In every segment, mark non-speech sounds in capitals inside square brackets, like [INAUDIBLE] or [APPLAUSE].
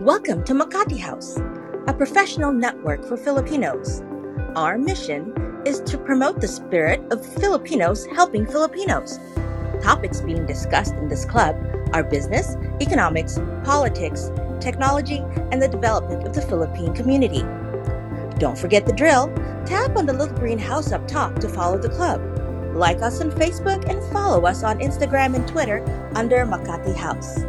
Welcome to Makati House, a professional network for Filipinos. Our mission is to promote the spirit of Filipinos helping Filipinos. Topics being discussed in this club are business, economics, politics, technology, and the development of the Philippine community. Don't forget the drill. Tap on the little green house up top to follow the club. Like us on Facebook and follow us on Instagram and Twitter under Makati House.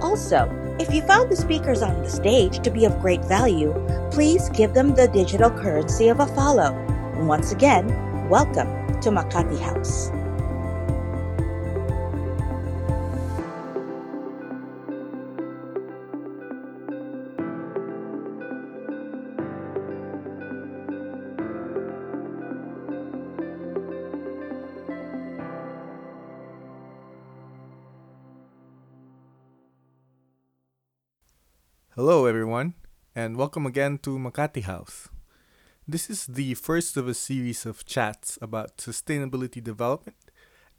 Also, if you found the speakers on the stage to be of great value, please give them the digital currency of a follow. Once again, welcome to Makati House. And welcome again to Makati House. This is the first of a series of chats about sustainability development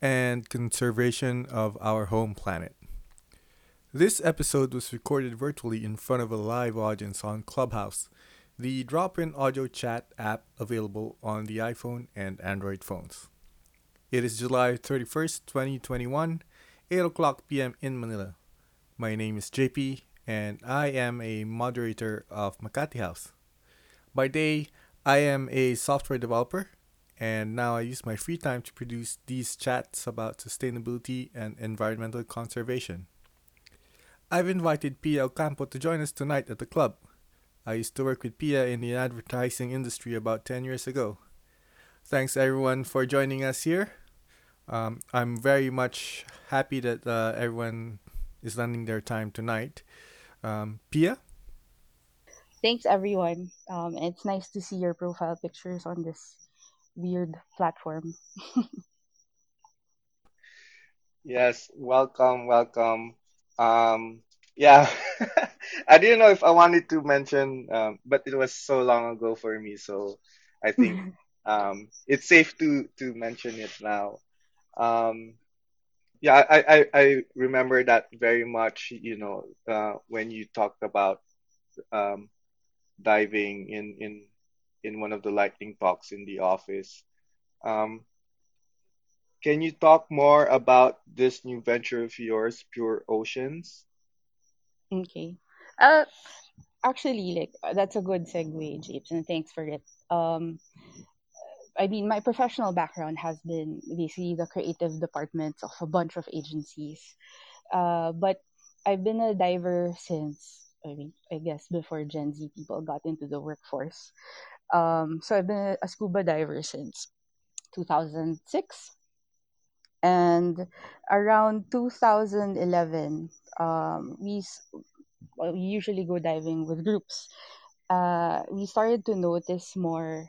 and conservation of our home planet. This episode was recorded virtually in front of a live audience on Clubhouse, the drop in audio chat app available on the iPhone and Android phones. It is July 31st, 2021, 8 o'clock p.m. in Manila. My name is JP, and I am a moderator of Makati House. By day, I am a software developer, and now I use my free time to produce these chats about sustainability and environmental conservation. I've invited Pia Ocampo to join us tonight at the club. I used to work with Pia in the advertising industry about 10 years ago. Thanks everyone for joining us here. Um, I'm very much happy that uh, everyone is lending their time tonight. Um, Pia? Thanks, everyone. Um, it's nice to see your profile pictures on this weird platform. [LAUGHS] Yes, welcome, welcome. Um, yeah, [LAUGHS] I didn't know if I wanted to mention, um, but it was so long ago for me, so I think [LAUGHS] um, it's safe to to mention it now. Um, yeah, I, I I remember that very much. You know, uh, when you talked about um, diving in in in one of the lightning talks in the office. Um, can you talk more about this new venture of yours, Pure Oceans? okay. Uh, actually, like that's a good segue, Japes, and thanks for it. Um, I mean, my professional background has been basically the creative departments of a bunch of agencies. Uh, but I've been a diver since, I mean, I guess before Gen Z people got into the workforce. Um, so I've been a scuba diver since 2006. And around 2011, um, we, well, we usually go diving with groups. Uh, we started to notice more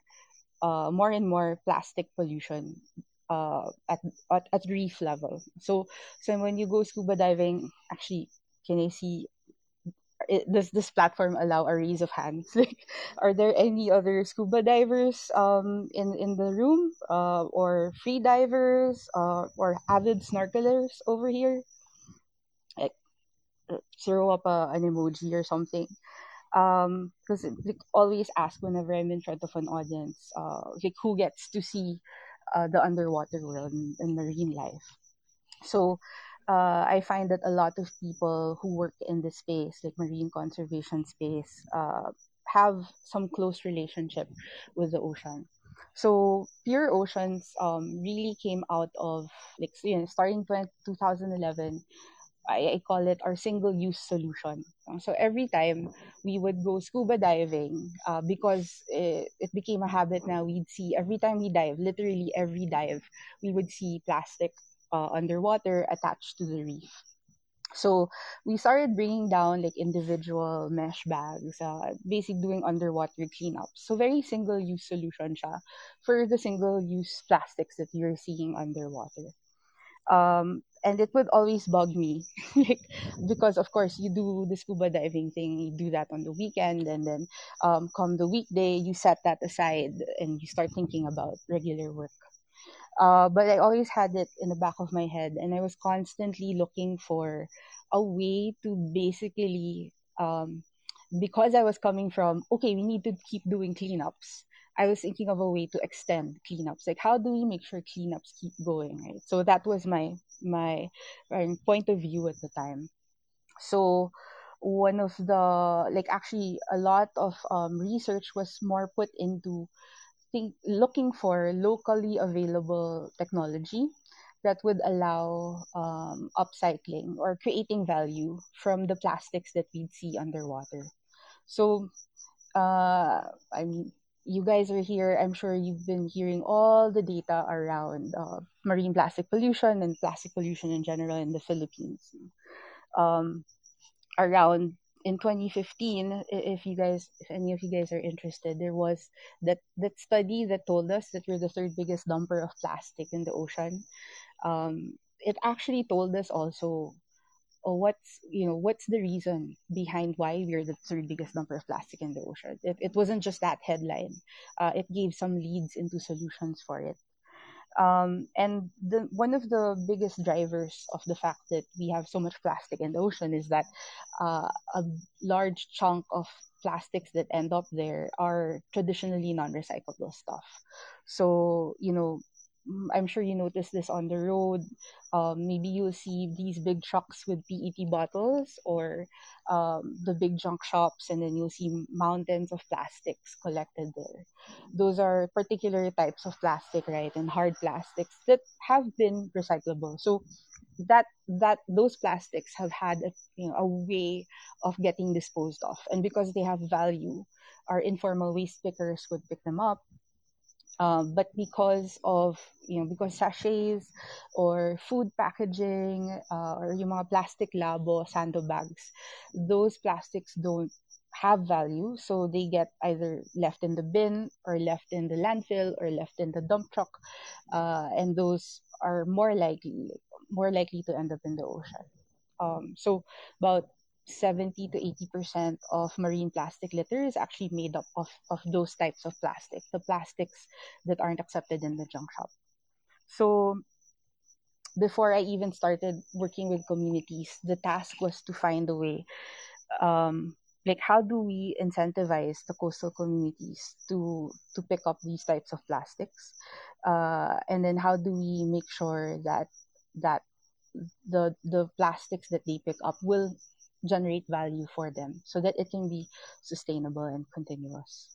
uh, more and more plastic pollution uh, at, at at reef level. So so when you go scuba diving, actually, can I see? Does this platform allow a raise of hands? [LAUGHS] Like, are there any other scuba divers um in in the room, uh, or free divers, uh, or avid snorkelers over here? Like, uh, throw up a, an emoji or something um because like always ask whenever i'm in front of an audience uh like who gets to see uh, the underwater world and, marine life. So uh, i find that a lot of people who work in this space like marine conservation space uh, have some close relationship with the ocean. So pure oceans um, really came out of like you know starting 20, 2011 I, I call it our single use solution. So every time we would go scuba diving, uh, because it, it became a habit now, we'd see every time we dive, literally every dive, we would see plastic uh, underwater attached to the reef. So we started bringing down like individual mesh bags, uh, basically doing underwater cleanups. So very single use solution siya for the single use plastics that you're seeing underwater um and it would always bug me [LAUGHS] like because of course you do the scuba diving thing you do that on the weekend and then um come the weekday you set that aside and you start thinking about regular work uh but i always had it in the back of my head and i was constantly looking for a way to basically um because I was coming from okay, we need to keep doing cleanups. I was thinking of a way to extend cleanups. Like how do we make sure cleanups keep going, right? So that was my my, point of view at the time. So one of the like actually a lot of um, research was more put into think looking for locally available technology that would allow um, upcycling or creating value from the plastics that we'd see underwater. So, uh, I mean, you guys are here. I'm sure you've been hearing all the data around uh, marine plastic pollution and plastic pollution in general in the Philippines. Um, around in 2015 if you guys if any of you guys are interested there was that that study that told us that we're the third biggest dumper of plastic in the ocean um, it actually told us also oh, what's you know what's the reason behind why we're the third biggest dumper of plastic in the ocean it, it wasn't just that headline uh, it gave some leads into solutions for it um, and the one of the biggest drivers of the fact that we have so much plastic in the ocean is that uh, a large chunk of plastics that end up there are traditionally non-recyclable stuff. So you know, I'm sure you noticed this on the road. Um, maybe you'll see these big trucks with PET bottles or um, the big junk shops, and then you'll see mountains of plastics collected there. Those are particular types of plastic, right, and hard plastics that have been recyclable. So that that those plastics have had a, you know, a way of getting disposed of, and because they have value, our informal waste pickers would pick them up um, but because of you know because sachets or food packaging uh, or yung mga plastic labo sandbags those plastics don't have value. So they get either left in the bin or left in the landfill or left in the dump truck uh, and those are more likely more likely to end up in the ocean. Um, so about 70 to 80% of marine plastic litter is actually made up of, of those types of plastic, the plastics that aren't accepted in the junk shop. So before I even started working with communities, the task was to find a way, um, like how do we incentivize the coastal communities to to pick up these types of plastics, uh, and then how do we make sure that that the the plastics that they pick up will generate value for them so that it can be sustainable and continuous.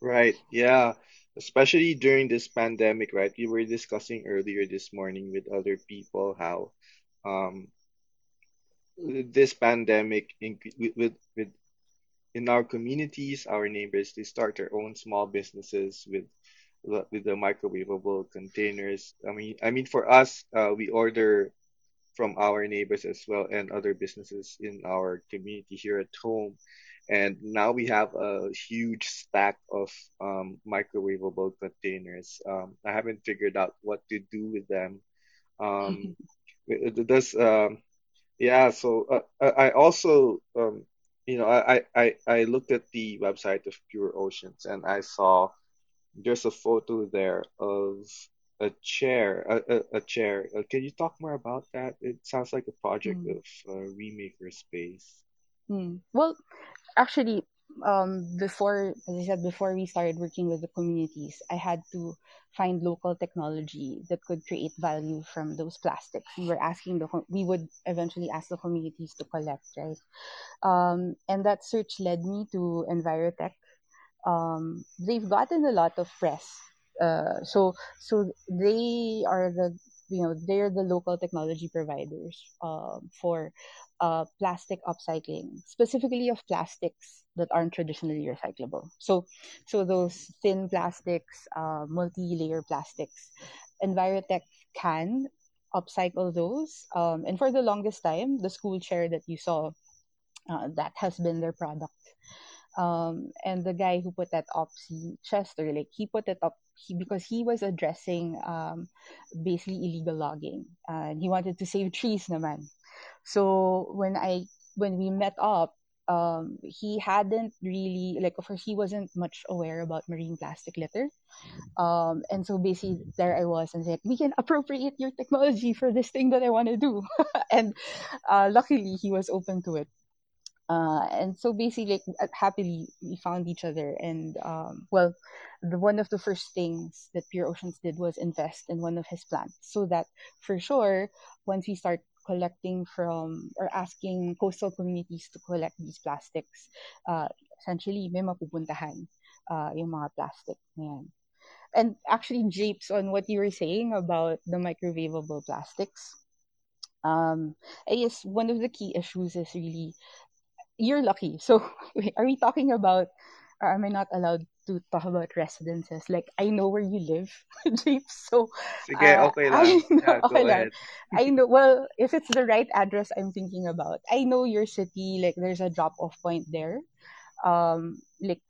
Right. Yeah. Especially during this pandemic, right? We were discussing earlier this morning with other people how um this pandemic in, with, with in our communities, our neighbors, they start their own small businesses with with the microwavable containers. I mean, I mean for us, uh, we order from our neighbors as well and other businesses in our community here at home. And now we have a huge stack of um, microwavable containers. Um, I haven't figured out what to do with them. Um, does um, yeah. So uh, I also um, you know I, I I looked at the website of Pure Oceans and I saw there's a photo there of a chair, a, a, a chair. Uh, can you talk more about that? It sounds like a project Mm. of uh, Remaker Space. Mm. Well, actually, um, before, as I said, before we started working with the communities, I had to find local technology that could create value from those plastics. We were asking the, we would eventually ask the communities to collect, right? Um, and that search led me to Envirotech. Um, they've gotten a lot of press. Uh, so, so they are the, you know, they're the local technology providers um, for uh, plastic upcycling, specifically of plastics that aren't traditionally recyclable. So, so those thin plastics, uh, multi-layer plastics, Envirotech can upcycle those. Um, and for the longest time, the school chair that you saw, uh, that has been their product. Um, and the guy who put that up, he, Chester, like he put it up he, because he was addressing um, basically illegal logging, and he wanted to save trees, naman. So when I when we met up, um, he hadn't really like of course he wasn't much aware about marine plastic litter. Um, and so basically there I was and said, we can appropriate your technology for this thing that I want to do. [LAUGHS] and uh, luckily he was open to it. Uh, and so basically like, uh, happily we found each other and um, well the one of the first things that pure oceans did was invest in one of his plants so that for sure once we start collecting from or asking coastal communities to collect these plastics uh, essentially may mapupuntahan uh, yung mga plastic na. And actually, Japes, on what you were saying about the microwavable plastics, um, I guess one of the key issues is really you're lucky. [LAUGHS] So, are we talking about, or am I not allowed to talk about residences? Like, I know where you live. [LAUGHS] So, Sige, uh, okay [LAUGHS] I know, Yeah, okay lang. I know, well, if it's the right address I'm thinking about, I know your city, like, there's a drop off point there. Um, like,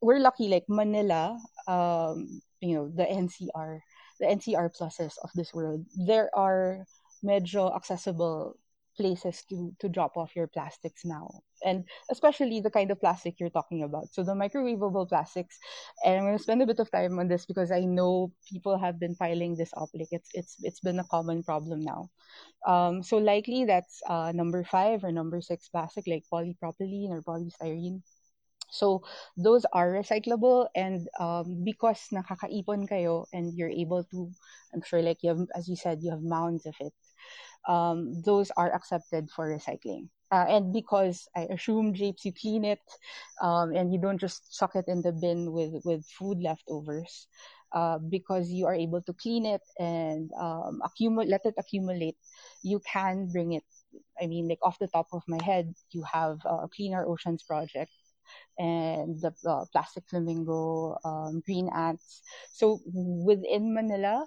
we're lucky, like, Manila, um, you know, the NCR, the NCR pluses of this world, there are medyo accessible places to to drop off your plastics now. And especially the kind of plastic you're talking about. So the microwavable plastics and i'm going to spend a bit of time on this because i know people have been piling this up like it's it's it's been a common problem now. Um so likely that's uh number five or number six plastic like polypropylene or polystyrene so those are recyclable and um, because nakakaipon kayo and you're able to i'm sure like you have as you said you have mounds of it um, those are accepted for recycling. Uh, and because I assume Japes, you clean it, um, and you don't just chuck it in the bin with with food leftovers, uh, because you are able to clean it and um, accumulate, let it accumulate. You can bring it. I mean, like off the top of my head, you have uh, Cleaner Oceans Project and the uh, Plastic Flamingo, um, Green Ants. So within Manila,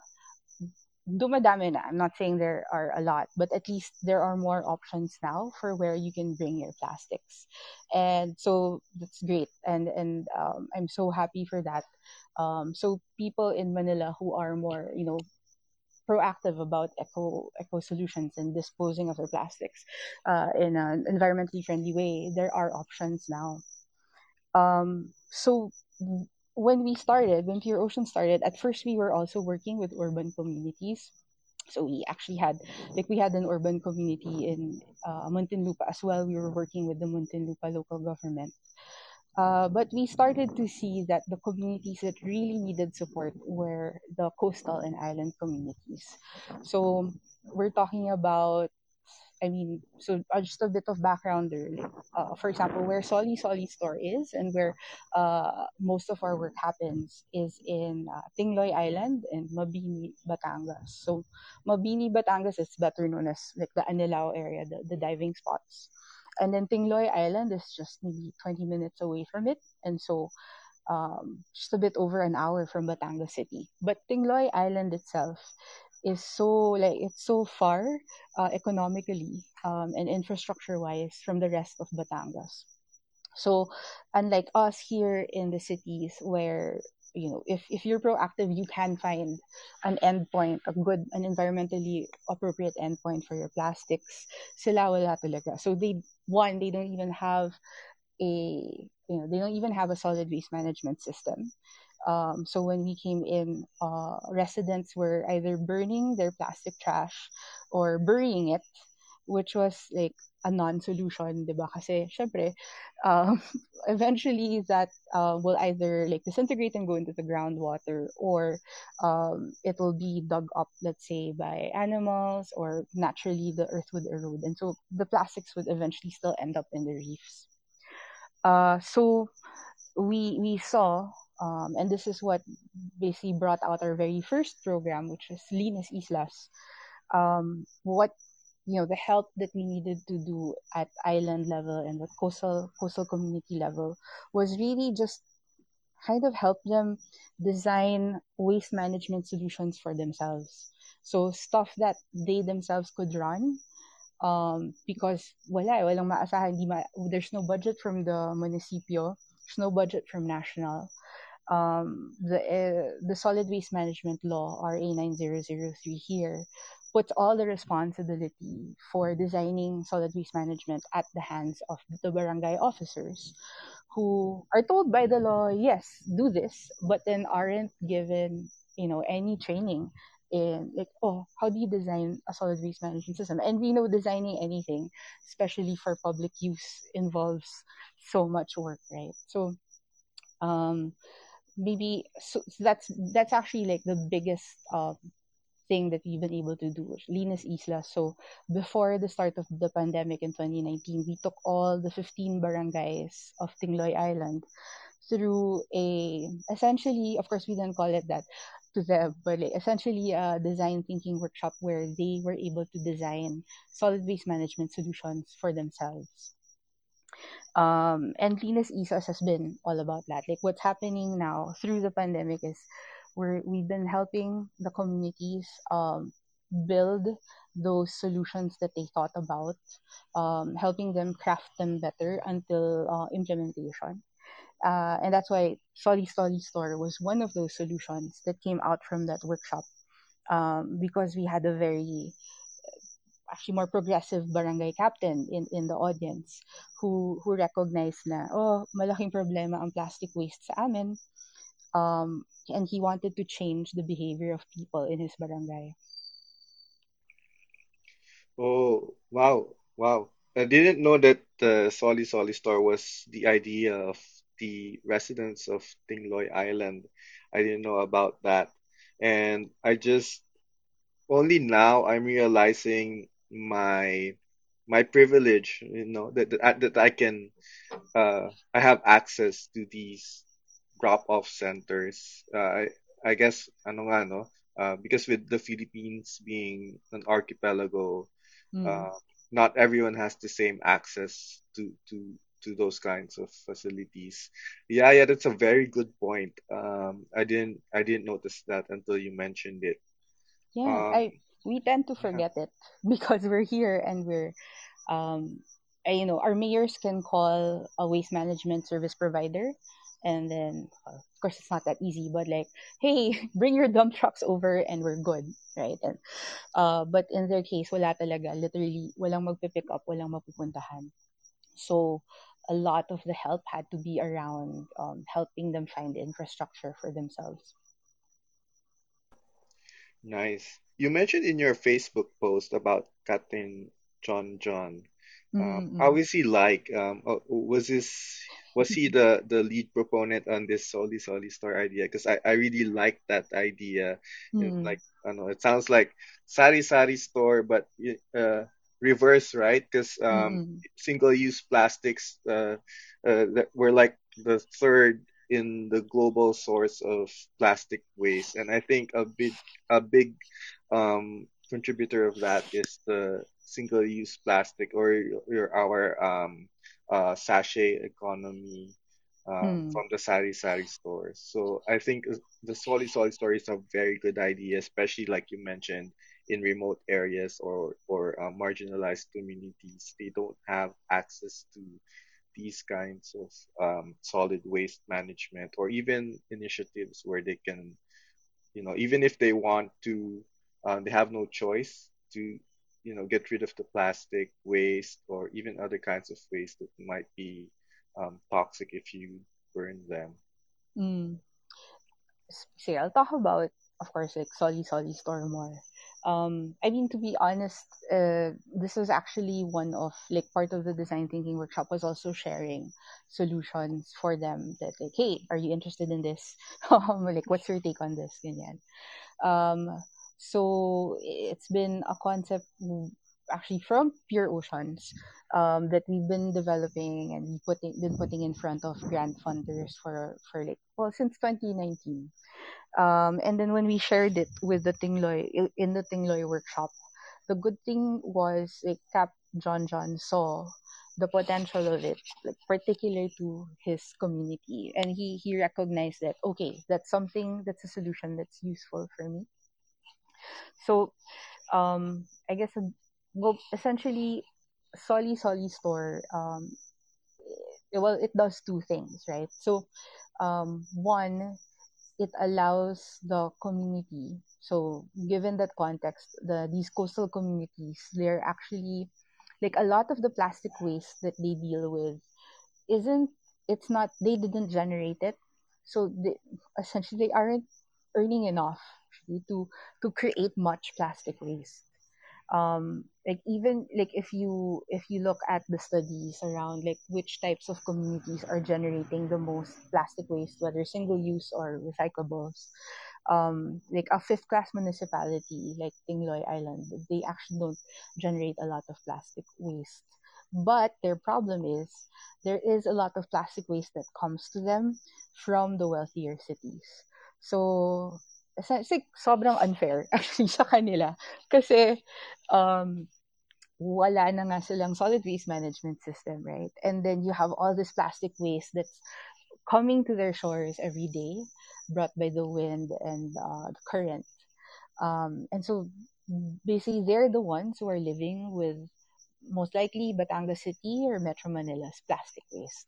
dumadami na. I'm not saying there are a lot, but at least there are more options now for where you can bring your plastics, and so that's great. And and um, I'm so happy for that. Um, so people in Manila who are more, you know, proactive about eco eco solutions and disposing of their plastics uh, in an environmentally friendly way, there are options now. Um, so when we started, when Pure Ocean started, at first we were also working with urban communities. So we actually had, like, we had an urban community in uh, Muntinlupa as well. We were working with the Muntinlupa local government. Uh, but we started to see that the communities that really needed support were the coastal and island communities. So we're talking about I mean, so uh, just a bit of background there. Like, uh, for example, where Soli Soli store is and where uh, most of our work happens is in uh, Tingloy Island and Mabini, Batangas. So Mabini, Batangas is better known as like the Anilao area, the, the diving spots. And then Tingloy Island is just maybe 20 minutes away from it. And so um, just a bit over an hour from Batangas City. But Tingloy Island itself is so like it's so far uh, economically um, and infrastructure wise from the rest of Batangas. So unlike us here in the cities where you know if, if you're proactive you can find an endpoint a good an environmentally appropriate endpoint for your plastics. Sila wala talaga. So they one they don't even have a you know they don't even have a solid waste management system um, so when we came in uh, residents were either burning their plastic trash or burying it which was like a non-solution, di ba? Kasi, syempre, [LAUGHS] um, eventually that uh, will either like disintegrate and go into the groundwater or um, it will be dug up, let's say, by animals or naturally the earth would erode. And so the plastics would eventually still end up in the reefs. Uh, so we we saw, um, and this is what basically brought out our very first program, which was Linis Islas. Um, what you know the help that we needed to do at island level and at coastal coastal community level was really just kind of help them design waste management solutions for themselves. So stuff that they themselves could run um, because wala, eh, walang maasahan, ma, there's no budget from the municipio, there's no budget from national. Um, the uh, the solid waste management law RA 9003 here puts all the responsibility for designing solid waste management at the hands of the barangay officers who are told by the law yes do this but then aren't given you know any training in like oh how do you design a solid waste management system? And we know designing anything especially for public use involves so much work right? So um maybe so so that's that's actually like the biggest uh, thing that we've been able to do Linis Isla. So before the start of the pandemic in 2019 we took all the 15 barangays of Tingloy Island through a essentially of course we didn't call it that to them but like, essentially a design thinking workshop where they were able to design solid waste management solutions for themselves um and Linis Isla has been all about that. Like what's happening now through the pandemic is we're we've been helping the communities um build those solutions that they thought about um, helping them craft them better until uh, implementation. Uh, and that's why Soli Soli Store was one of those solutions that came out from that workshop. Um, because we had a very actually more progressive barangay captain in, in the audience who who recognized na oh malaking problema ang plastic waste sa amin um, and he wanted to change the behavior of people in his barangay. Oh, wow, wow. I didn't know that the Soli Soli store was the idea of the residents of Tingloy Island. I didn't know about that. And I just only now I'm realizing my my privilege, you know, that that, I- that I can uh I have access to these drop-off centers. Uh, I I guess ano nga no, uh, because with the Philippines being an archipelago, Mm. uh, not everyone has the same access to to to those kinds of facilities. Yeah, yeah, that's a very good point. Um, I didn't I didn't notice that until you mentioned it. Yeah, Um, I we tend to forget it [LAUGHS] because we're here and we're um uh, you know our mayors can call a waste management service provider and then of course it's not that easy but like hey [LAUGHS] bring your dump trucks over and we're good right? And uh but in their case wala talaga. Literally walang magpipick up walang mapupuntahan. So a lot of the help had to be around um, helping them find infrastructure for themselves. Nice. You mentioned in your Facebook post about Captain John John. Um, how mm is he like? Um, uh, was this was he the the lead proponent on this Soli Soli Store idea? Because I, I really like that idea. It, mm like I don't know, it sounds like Sari Sari Store, but uh, reverse, right? Because um, mm single use plastics uh, uh, that were like the third in the global source of plastic waste, and I think a big a big um, contributor of that is the single-use plastic or your our um, uh, sachet economy um, mm from the sari sari stores. So I think the Soli Soli store is a very good idea, especially like you mentioned in remote areas or or uh, marginalized communities. They don't have access to these kinds of um, solid waste management or even initiatives where they can you know even if they want to um, they have no choice to you know get rid of the plastic waste or even other kinds of waste that might be um, toxic if you burn them mm s- say I'll talk about of course like Soli Soli Store more. Um I mean to be honest, uh this was actually one of like part of the design thinking workshop was also sharing solutions for them that like, hey, are you interested in this? [LAUGHS] like what's your take on this? Um so it's been a concept actually from Pure Oceans um, that we've been developing and putting been putting in front of grant funders for for like well since 2019 um, and then when we shared it with the Tingloy in the Tingloy workshop, the good thing was like Cap John John saw the potential of it, like particular to his community, and he he recognized that okay, that's something that's a solution that's useful for me. So um, I guess um, well essentially, Soli Soli Store um, eh, well it does two things, right? So um, one it allows the community so given that context the these coastal communities they're actually like a lot of the plastic waste that they deal with isn't it's not they didn't generate it so they essentially they aren't earning enough to to create much plastic waste. Um like even like if you if you look at the studies around like which types of communities are generating the most plastic waste whether single use or recyclables um like a fifth class municipality like Tingloy Island they actually don't generate a lot of plastic waste. But their problem is there is a lot of plastic waste that comes to them from the wealthier cities so it's like sobrang unfair [LAUGHS] actually sa kanila kasi um wala na nga silang solid waste management system, right? And then you have all this plastic waste that's coming to their shores every day, brought by the wind and uh, the current. Um, and so basically, they're the ones who are living with most likely Batangas City or Metro Manila's plastic waste.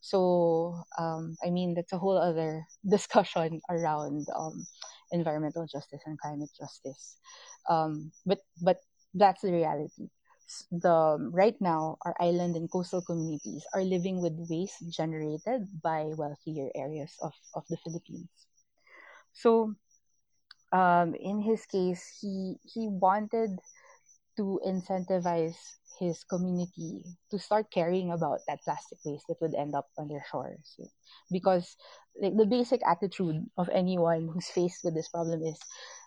So, um, I mean, that's a whole other [LAUGHS] discussion around um, environmental justice and climate justice. Um, but but that's the reality. The right now, our island and coastal communities are living with waste generated by wealthier areas of, of the Philippines. So, um, in his case, he he wanted to incentivize his community to start caring about that plastic waste that would end up on their shores. Because like the basic attitude of anyone who's faced with this problem is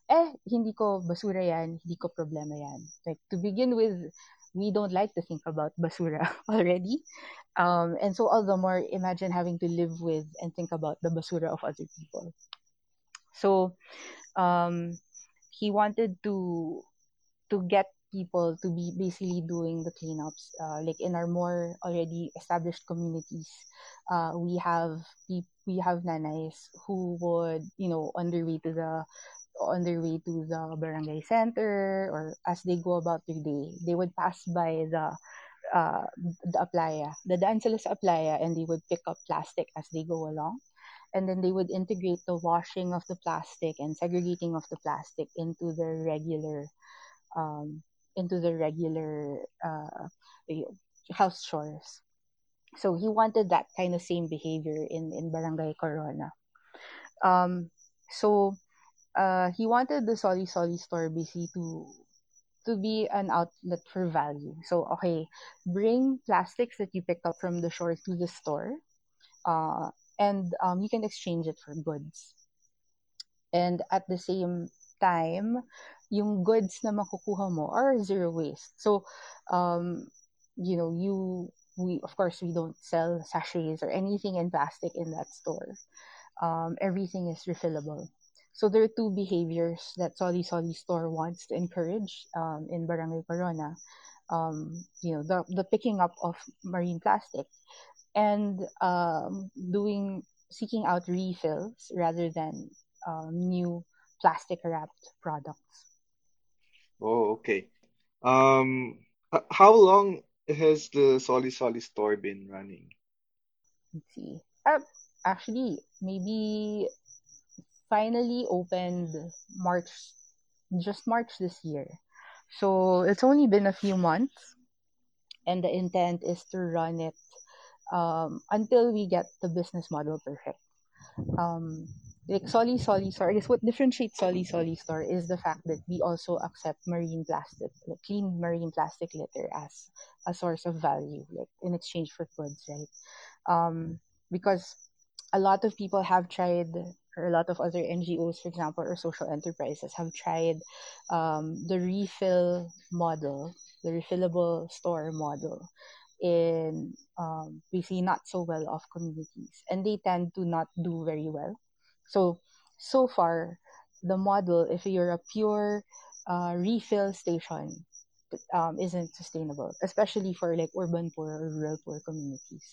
eh hindi ko basura yan hindi ko problema yan. Like to begin with we don't like to think about basura [LAUGHS] already. Um and so all the more imagine having to live with and think about the basura of other people. So um he wanted to to get people to be basically doing the cleanups. Uh, like in our more already established communities, uh, we have we have nanays who would you know on their way to the on their way to the barangay center or as they go about their day, they would pass by the uh, the aplaya, the sa aplaya, and they would pick up plastic as they go along. And then they would integrate the washing of the plastic and segregating of the plastic into their regular um, into the regular uh, house chores. So he wanted that kind of same behavior in, in Barangay Corona. Um, so uh, he wanted the Soli Soli store basically to to be an outlet for value. So okay, bring plastics that you picked up from the shore to the store, uh, and um, you can exchange it for goods. And at the same time, yung goods na makukuha mo are zero waste. So, um, you know, you we of course we don't sell sachets or anything in plastic in that store. Um, everything is refillable. So there are two behaviors that Soli Soli store wants to encourage um, in Barangay Corona. Um, you know, the the picking up of marine plastic and um, doing seeking out refills rather than um, new plastic wrapped products. Oh, okay. Um, how long has the Soli Soli store been running? Let's see. Uh, actually, maybe finally opened March, just March this year. So it's only been a few months, and the intent is to run it um, until we get the business model perfect. Um, like Soli Soli Store, I guess what differentiates Soli Soli Store is the fact that we also accept marine plastic, like clean marine plastic litter as a source of value, like in exchange for goods, right? Um, because a lot of people have tried, or a lot of other NGOs, for example, or social enterprises have tried um, the refill model, the refillable store model in um, basically not so well off communities, and they tend to not do very well so, so far, the model, if you're a pure uh, refill station, um, isn't sustainable, especially for like urban poor or rural poor communities.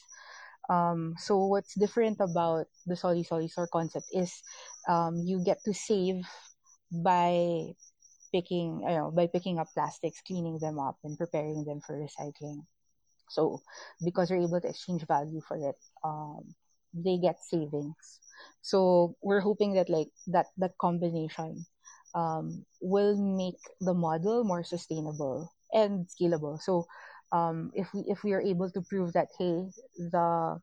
Um, so what's different about the Soli Soli store concept is um, you get to save by picking, you know, by picking up plastics, cleaning them up, and preparing them for recycling. So because you're able to exchange value for it, um, they get savings. So we're hoping that like that that combination um, will make the model more sustainable and scalable. So um, if we if we are able to prove that hey the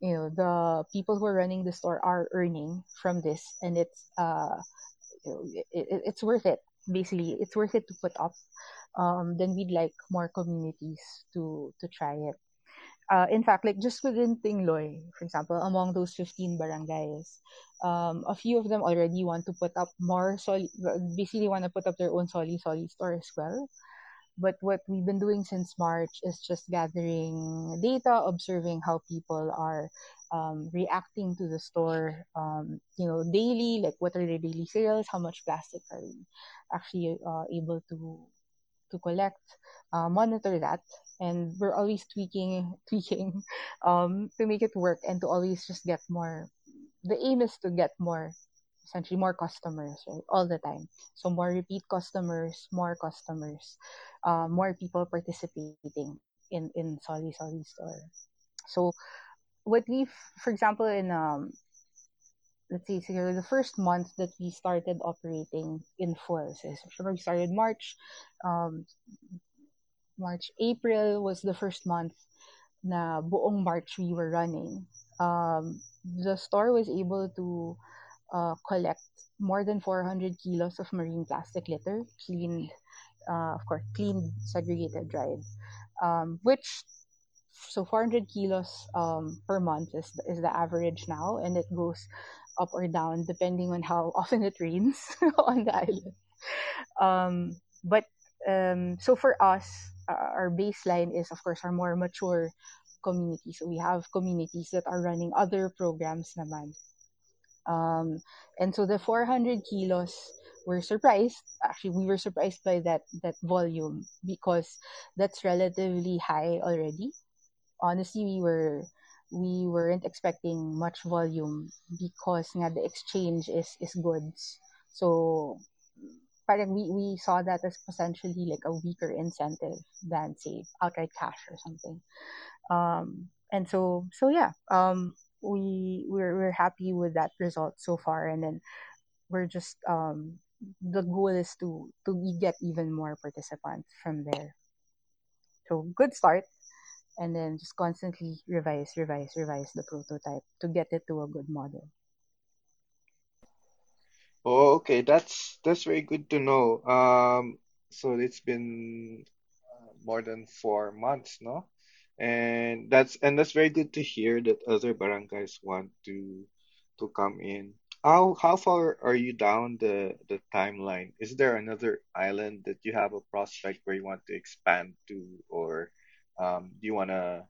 you know the people who are running the store are earning from this and it's uh you know, it, it, it's worth it basically it's worth it to put up um then we'd like more communities to to try it uh, in fact, like just within Tingloy, for example, among those 15 barangays, um, a few of them already want to put up more soli, basically want to put up their own soli soli store as well. But what we've been doing since March is just gathering data, observing how people are um, reacting to the store, um, you know, daily, like what are their daily sales, how much plastic are we actually uh, able to to collect, uh, monitor that, and we're always tweaking, [LAUGHS] tweaking, um, to make it work and to always just get more. The aim is to get more, essentially more customers, right, all the time. So more repeat customers, more customers, uh, more people participating in in Soli Soli store. So what we've, for example, in um, let's say here, the first month that we started operating in full. So we started March, um, March, April was the first month na buong March we were running. Um, the store was able to uh, collect more than 400 kilos of marine plastic litter, cleaned, uh, of course, cleaned, segregated, dried, um, which so 400 kilos um, per month is is the average now, and it goes up or down depending on how [LAUGHS] often it rains [LAUGHS] on the island. Um, but um, so for us, uh, our baseline is of course our more mature communities. So we have communities that are running other programs naman. Um, and so the 400 kilos we're surprised actually we were surprised by that that volume because that's relatively high already honestly we were we weren't expecting much volume because nga the exchange is is goods. So parang we, we saw that as potentially like a weaker incentive than say outright cash or something. Um and so so yeah um we we're, we're happy with that result so far. And then we're just um the goal is to to get even more participants from there. So good start and then just constantly revise revise revise the prototype to get it to a good model Oh, okay. That's that's very good to know. Um, so it's been uh, more than four months, no? And that's and that's very good to hear that other barangays want to to come in. How how far are you down the the timeline? Is there another island that you have a prospect where you want to expand to, or um, do you want to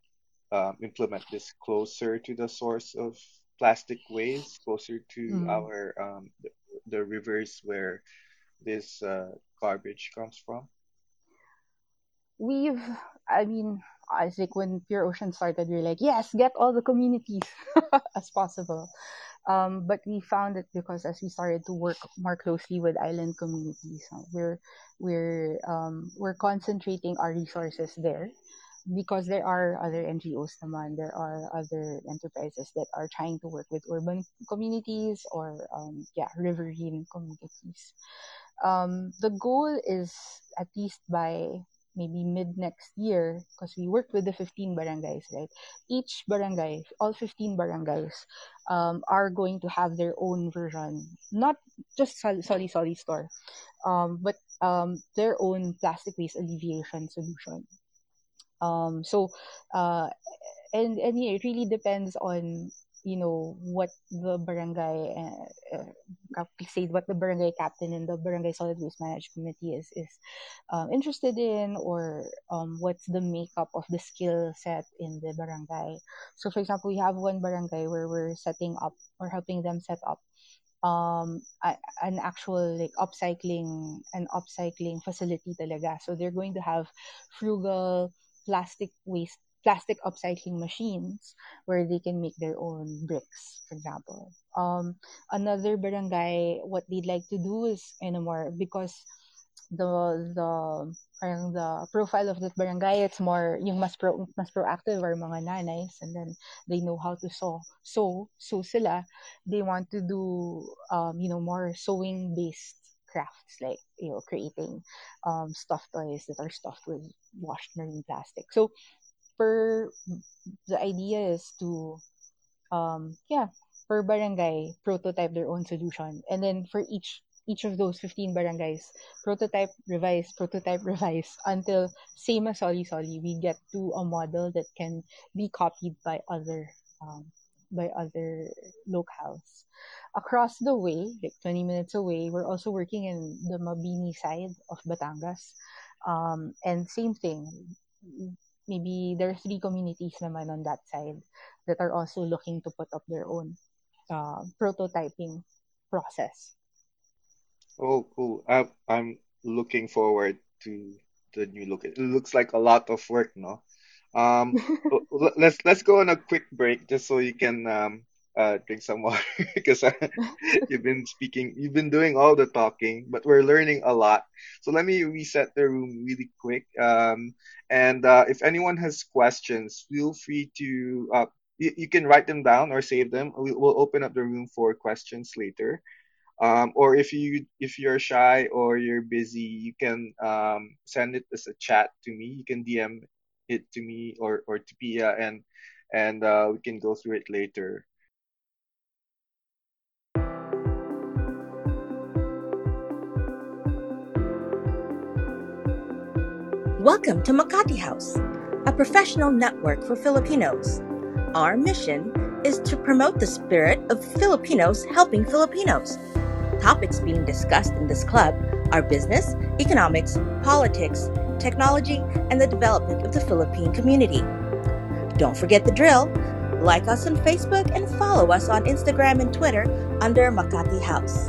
um, implement this closer to the source of plastic waste, closer to mm. our um, the, the rivers where this uh, garbage comes from? we've i mean i think when pure ocean started we are like yes get all the communities [LAUGHS] as possible um, but we found it because as we started to work more closely with island communities uh, we're we're um, we're concentrating our resources there because there are other NGOs naman, there are other enterprises that are trying to work with urban communities or um, yeah, riverine communities. Um, the goal is at least by maybe mid next year, because we worked with the 15 barangays, right? Each barangay, all 15 barangays, um, are going to have their own version, not just Soli Soli Store, um, but um, their own plastic waste alleviation solution. Um, so, uh, and and yeah, it really depends on you know what the barangay uh, uh, say what the barangay captain and the barangay solid waste management committee is is um, interested in or um, what's the makeup of the skill set in the barangay. So for example we have one barangay where we're setting up or helping them set up um an actual like upcycling an upcycling facility talaga. So they're going to have frugal plastic waste plastic upcycling machines where they can make their own bricks for example. Um another barangay what they'd like to do is you know more because the the parang the profile of that barangay it's more yung mas pro, mas proactive are mga nanays and then they know how to sew so so sila. They want to do um you know more sewing based crafts like you know creating um stuffed toys that are stuffed with washed marine plastic. So per the idea is to um, yeah, per barangay prototype their own solution, and then for each each of those 15 barangays prototype revise prototype [LAUGHS] revise until same as Soli Soli we get to a model that can be copied by other um, by other locales across the way like 20 minutes away we're also working in the Mabini side of Batangas um, and same thing maybe there are three communities naman on that side that are also looking to put up their own uh, prototyping process Oh, cool. I, I'm looking forward to the new look. It looks like a lot of work, no? Um, [LAUGHS] let's let's go on a quick break just so you can um uh drink some water [LAUGHS] because [LAUGHS] you've been speaking, you've been doing all the talking, but we're learning a lot. So let me reset the room really quick. Um, and uh, if anyone has questions, feel free to uh you, you can write them down or save them. We, we'll open up the room for questions later um, or if you if you're shy or you're busy you can um, send it as a chat to me you can dm it to me or or to pia and and uh, we can go through it later Welcome to Makati House, a professional network for Filipinos. Our mission is to promote the spirit of Filipinos helping Filipinos. Topics being discussed in this club are business, economics, politics, technology, and the development of the Philippine community. Don't forget the drill. Like us on Facebook and follow us on Instagram and Twitter under Makati House.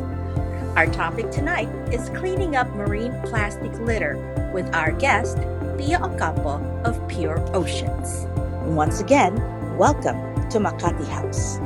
Our topic tonight is cleaning up marine plastic litter with our guest, Pia Ocampo of Pure Oceans. Once again, welcome to Makati House.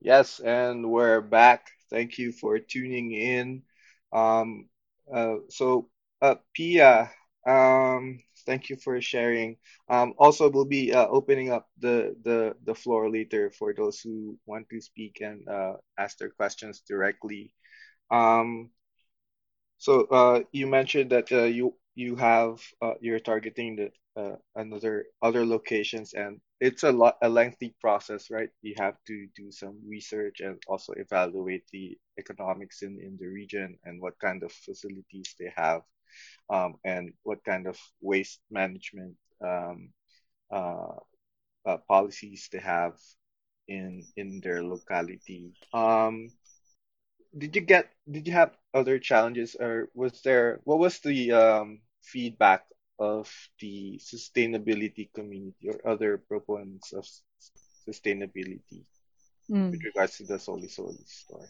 Yes and we're back. Thank you for tuning in. Um uh, so uh, pia um thank you for sharing. Um also we'll be uh, opening up the the the floor later for those who want to speak and uh, ask their questions directly. Um So, uh, you mentioned that uh, you you have uh, you're targeting the uh, another other locations, and it's a lot a lengthy process, right? You have to do some research and also evaluate the economics in in the region and what kind of facilities they have, um, and what kind of waste management um, uh, uh, policies they have in in their locality. Um, did you get did you have other challenges or was there what was the um, feedback of the sustainability community or other proponents of s- sustainability with Mm. regards to the Soli Soli store?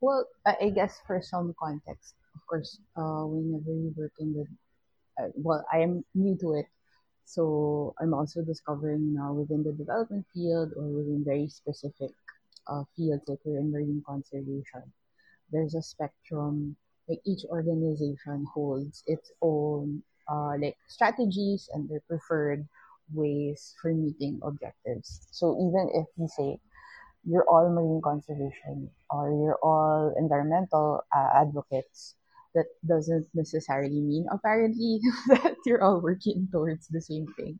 Well, I I guess for some context, of course, uh, whenever you work in the, uh, well, I am new to it, so I'm also discovering now within the development field or within very specific uh, fields like we're in marine conservation. There's a spectrum. Like each organization holds its own uh, like strategies and their preferred ways for meeting objectives. So even if we say you're all marine conservation or you're all environmental uh, advocates, that doesn't necessarily mean apparently [LAUGHS] that you're all working towards the same thing.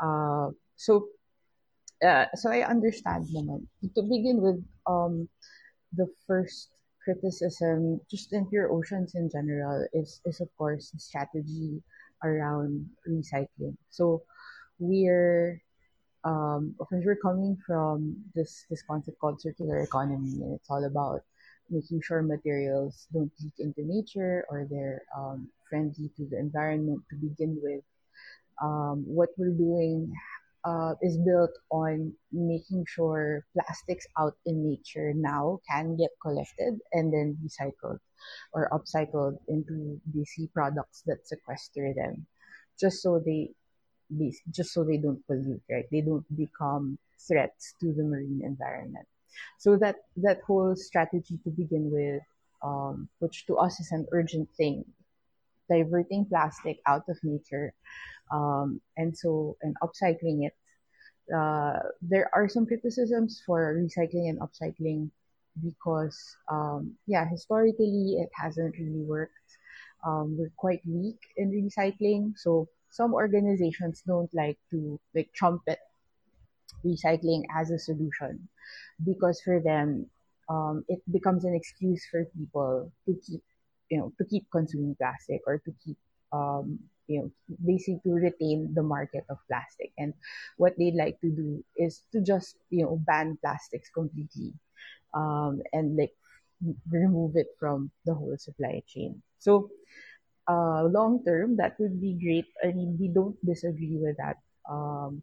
Uh, so, uh, so I understand naman. To begin with, um, the first criticism, just in pure oceans in general, is is of course strategy around recycling. So we're um, of course, we're coming from this this concept called circular economy, and it's all about making sure materials don't leak into nature or they're um, friendly to the environment to begin with. Um, what we're doing uh, is built on making sure plastics out in nature now can get collected and then recycled or upcycled into DC products that sequester them, just so they just so they don't pollute, right? They don't become threats to the marine environment. So that that whole strategy to begin with, um, which to us is an urgent thing, diverting plastic out of nature, um, and so and upcycling it. Uh, there are some criticisms for recycling and upcycling because, um, yeah, historically it hasn't really worked. Um, we're quite weak in recycling, so some organizations don't like to like trumpet recycling as a solution because for them um, it becomes an excuse for people to keep you know to keep consuming plastic or to keep um, you know basically to retain the market of plastic. And what they'd like to do is to just you know ban plastics completely um, and like remove it from the whole supply chain. So uh, long term that would be great. I mean we don't disagree with that um,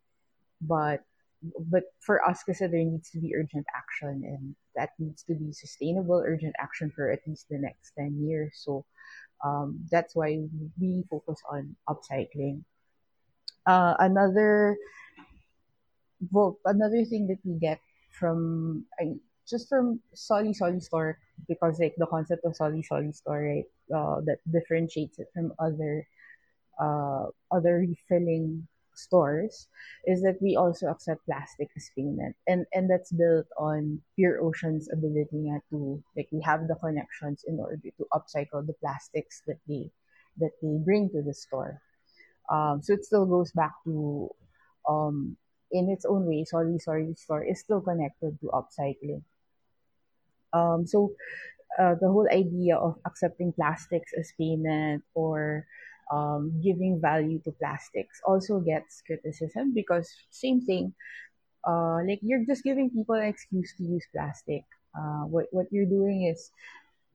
but but for us kasi there needs to be urgent action and that needs to be sustainable urgent action for at least the next 10 years. So um, that's why we focus on upcycling. Uh, another well, another thing that we get from I, just from Soli Soli store because like the concept of Soli Soli store right uh, that differentiates it from other uh, other refilling stores is that we also accept plastic as payment. And and that's built on pure ocean's ability to like we have the connections in order to upcycle the plastics that they that they bring to the store. Um, so it still goes back to um, in its own way Soli Soli store is still connected to upcycling. Um, so uh, the whole idea of accepting plastics as payment or um, giving value to plastics also gets criticism because same thing uh, like you're just giving people an excuse to use plastic. Uh, what, what you're doing is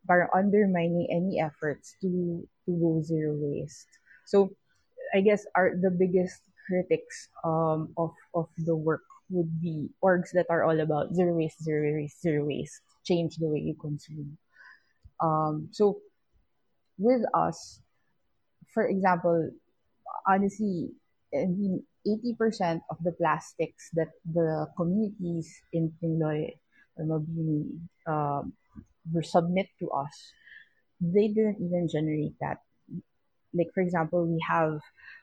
by undermining any efforts to to go zero waste. So i guess are the biggest critics um, of of the work would be orgs that are all about zero waste zero waste zero waste change the way you consume. Um, so with us, for example, honestly, I mean, 80% of the plastics that the communities in Tingloy or Mabini um, were submit to us, they didn't even generate that. Like, for example, we have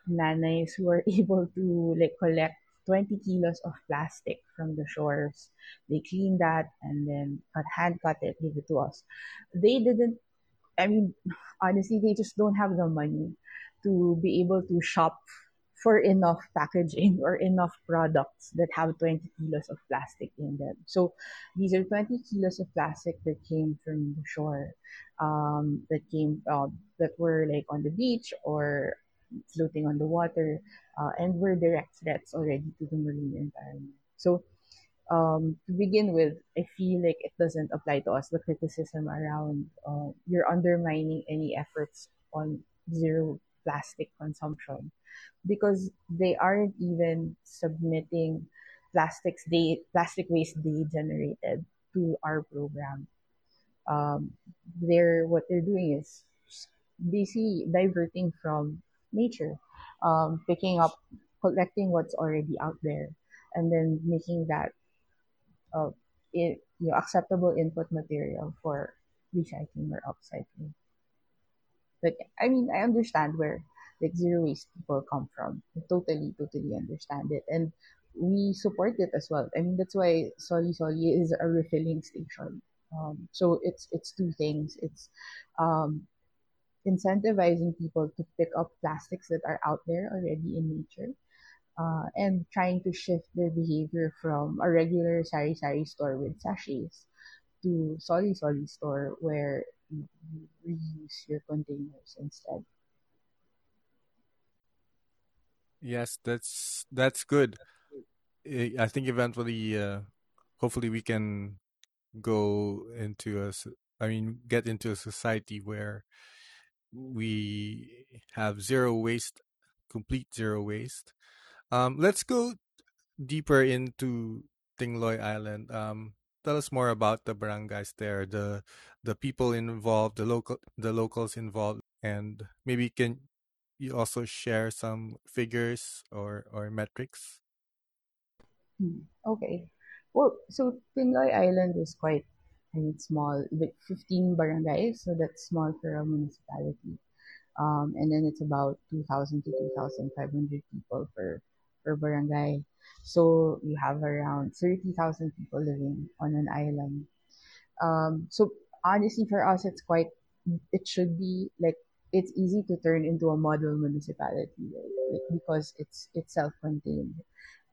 nanays who are [LAUGHS] able to like collect 20 kilos of plastic from the shores. They clean that and then hand cut it, give it to us. They didn't, I mean, honestly, they just don't have the money to be able to shop for enough packaging or enough products that have 20 kilos of plastic in them. So these are 20 kilos of plastic that came from the shore, um, that came, uh, that were like on the beach or floating on the water, uh, and were direct threats already to the marine environment. So, um, to begin with, I feel like it doesn't apply to us. The criticism around uh, you're undermining any efforts on zero plastic consumption because they aren't even submitting plastics they plastic waste they generated to our program. Um, they're what they're doing is basically diverting from nature, um, picking up, collecting what's already out there, and then making that uh, it, you know, acceptable input material for recycling or upcycling. But I mean, I understand where like zero waste people come from. I totally, totally understand it, and we support it as well. I mean, that's why Soli Soli is a refilling station. Um, so it's it's two things. It's um, incentivizing people to pick up plastics that are out there already in nature uh, and trying to shift their behavior from a regular sari sari store with sachets to soli soli store where reuse your containers instead. Yes, that's that's good. I think eventually, uh, hopefully, we can go into a. I mean, get into a society where we have zero waste, complete zero waste. Um, let's go. deeper into Tingloy Island, um, tell us more about the barangays there, the the people involved, the local the locals involved, and maybe can you also share some figures or or metrics? Hmm, Okay. Well, so Tingloy Island is quite, I mean, small, like 15 barangays, so that's small for a municipality. Um, and then it's about 2,000 to 2,500 people per, per barangay. So you have around 30,000 people living on an island. Um, so honestly, for us, it's quite, it should be like, it's easy to turn into a model municipality, because it's it's self-contained.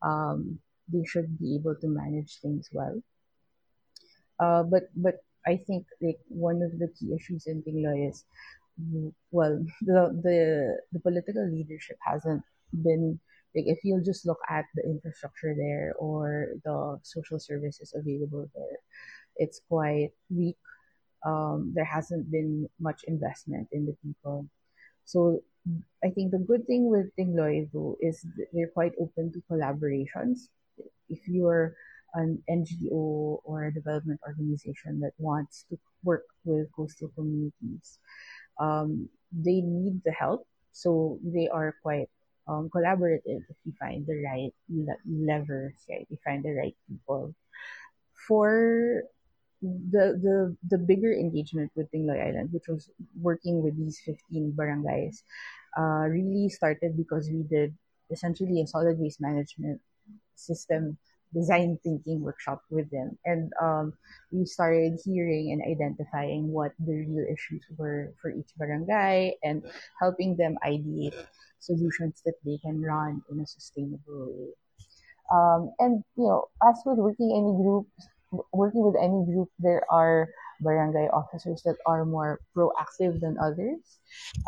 Um, they should be able to manage things well. Uh, but but I think like one of the key issues in Tingloy is well [LAUGHS] the the the political leadership hasn't been like if you'll just look at the infrastructure there or the social services available there, it's quite weak. Um, there hasn't been much investment in the people. So I think the good thing with Tingloy though is they're quite open to collaborations. If you're an NGO or a development organization that wants to work with coastal communities, um, they need the help. So they are quite um, collaborative if you find the right le- levers, right? You find the right people. For the the the bigger engagement with Tingloy Island, which was working with these 15 barangays, uh, really started because we did essentially a solid waste management system design thinking workshop with them, and um, we started hearing and identifying what the real issues were for each barangay and helping them ideate solutions that they can run in a sustainable way. Um, and you know, as with working any group, working with any group, there are barangay officers that are more proactive than others.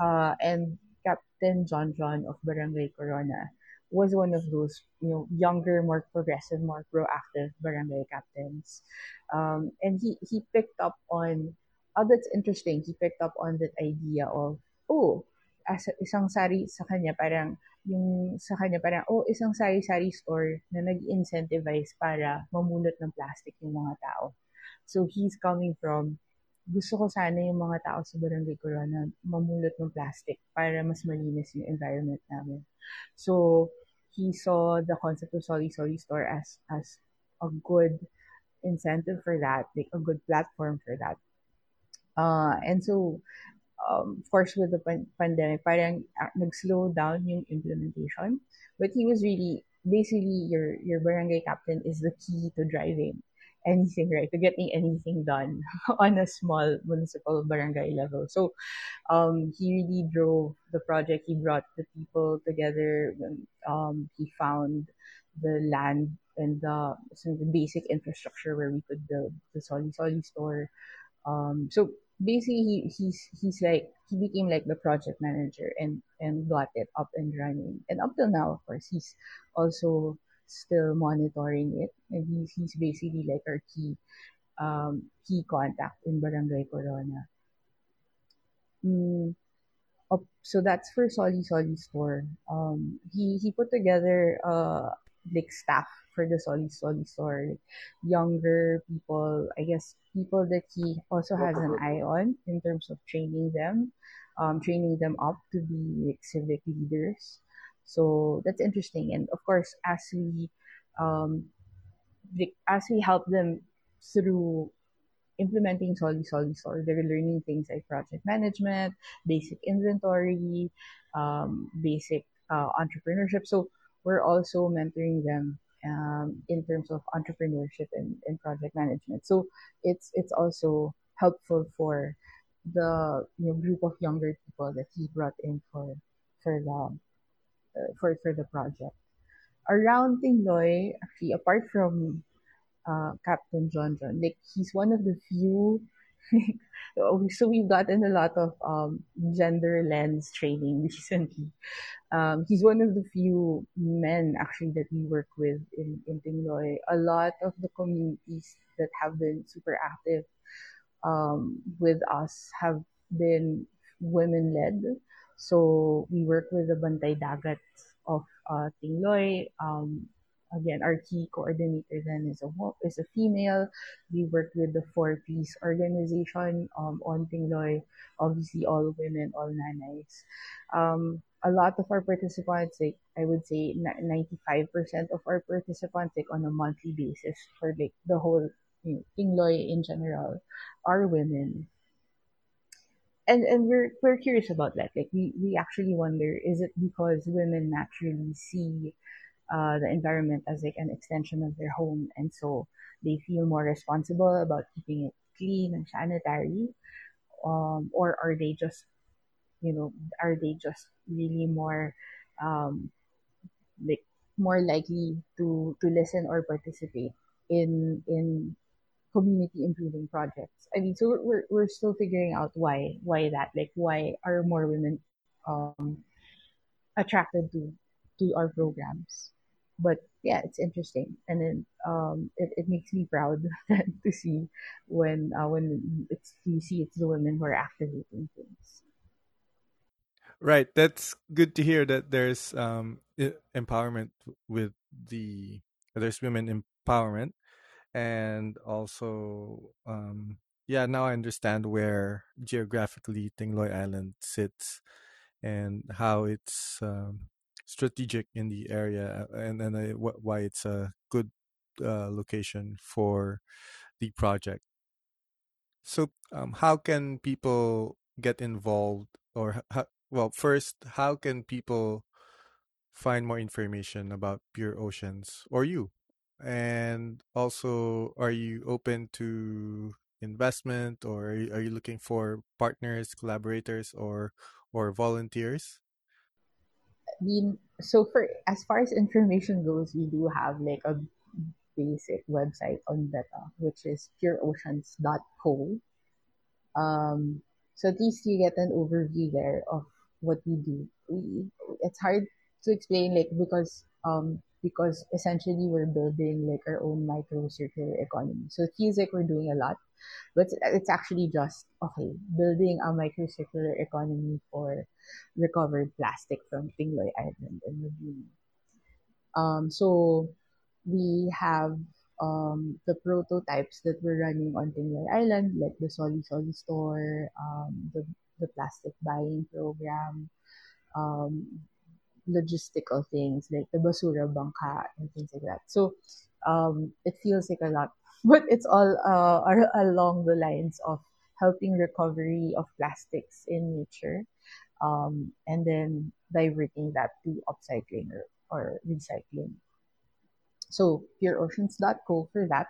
Uh, and Captain John John of Barangay Corona was one of those, you know, younger, more progressive, more proactive barangay captains. Um, and he, he picked up on, oh, that's interesting. He picked up on that idea of, oh, as isang sari sa kanya, parang yung sa kanya parang, oh, isang sari-sari store na nag-incentivize para mamulot ng plastic yung mga tao. So, he's coming from, gusto ko sana yung mga tao sa Barangay Corona mamulot ng plastic para mas malinis yung environment namin. So, he saw the concept of Solly Solly Store as, as a good incentive for that, like a good platform for that. Uh, and so, um, of course, with the pan- pandemic, parang uh, nag-slow down yung implementation. But he was really, basically, your, your barangay captain is the key to driving anything, right? To getting anything done [LAUGHS] on a small municipal barangay level. So, um, he really drove the project. He brought the people together. Um, he found the land and the, of the basic infrastructure where we could build the Soli Soli store um, so basically, he, he's he's like he became like the project manager and and got it up and running. And up till now, of course, he's also still monitoring it, and he's he's basically like our key um key contact in Barangay Corona. Mm, up, so that's for Soli Soli store. Um, he he put together uh like staff for the Soli Soli store, like younger people. I guess people that he also has an eye on in terms of training them, um, training them up to be like civic leaders. So that's interesting, and of course, as we um, as we help them through implementing Soli Soli Store. They're learning things like project management, basic inventory, um, basic uh, entrepreneurship. So we're also mentoring them um, in terms of entrepreneurship and, and project management. So it's it's also helpful for the you know, group of younger people that he brought in for for the uh, for for the project. Around Tingloy, actually, apart from uh, Captain John John. Like he's one of the few. [LAUGHS] so we've gotten a lot of um, gender lens training [LAUGHS] recently. Um, he's one of the few men actually that we work with in in Tingloy. A lot of the communities that have been super active um, with us have been women led. So we work with the Bantay Dagat of uh, Tingloy. Um, again, our key coordinator then is a is a female. We work with the 4Ps organization um, on Tingloy, obviously all women, all nanays. Um, a lot of our participants, like I would say, ninety five percent of our participants, like on a monthly basis for like the whole you know, Tingloy in general, are women and and we're we're curious about that. Like we we actually wonder, is it because women naturally see uh, the environment as like an extension of their home, and so they feel more responsible about keeping it clean and sanitary, um, or are they just you know are they just really more um, like more likely to to listen or participate in in community improving projects. I mean, so we're, we're, we're still figuring out why why that like why are more women um attracted to to our programs. But yeah, it's interesting, and then um, it, it makes me proud [LAUGHS] to see when uh, when it's you see it's the women who are activating things. Right. That's good to hear that there's um empowerment with the there's women empowerment and also um yeah now i understand where geographically tingloy island sits and how it's um, strategic in the area uh, and and uh, why it's a good uh, location for the project so um, how can people get involved or h- ho- well first how can people find more information about Pure Oceans or you? And also, are you open to investment or are you, looking for partners, collaborators, or or volunteers? I mean, so for as far as information goes, we do have like a basic website on Beta, which is pureoceans.co. Um, so at least you get an overview there of what we do. We, it's hard to explain, like because um because essentially we're building like our own micro circular economy. So it feels like we're doing a lot, but it's, actually just okay building a micro circular economy for recovered plastic from Tingloy Island and Laguna. Um, so we have um, the prototypes that we're running on Tingloy Island, like the Soli Soli store, um, the, the plastic buying program, um, logistical things like the basura bangka and things like that. So um, it feels like a lot, [LAUGHS] but it's all uh, along the lines of helping recovery of plastics in nature um, and then diverting that to upcycling or, or recycling. So pureoceans.co for that.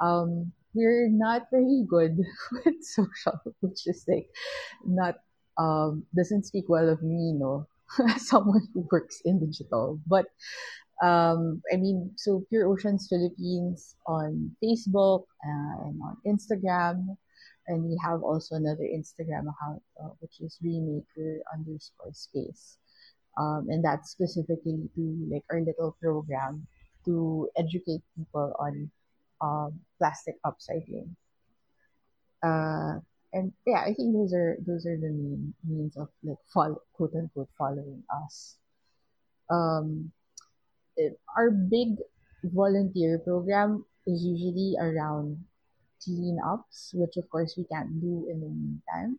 Um, we're not very good [LAUGHS] with social, which is like not um, doesn't speak well of me, no, [LAUGHS] someone who works in digital. But um, I mean, so Pure Oceans Philippines on Facebook uh, and on Instagram. And we have also another Instagram account, uh, which is remaker underscore space. Um, and that's specifically to like our little program to educate people on um, plastic upcycling. Uh, and yeah, I think those are those are the main means of like follow, quote unquote following us. Um, our big volunteer program is usually around cleanups, which of course we can't do in the meantime.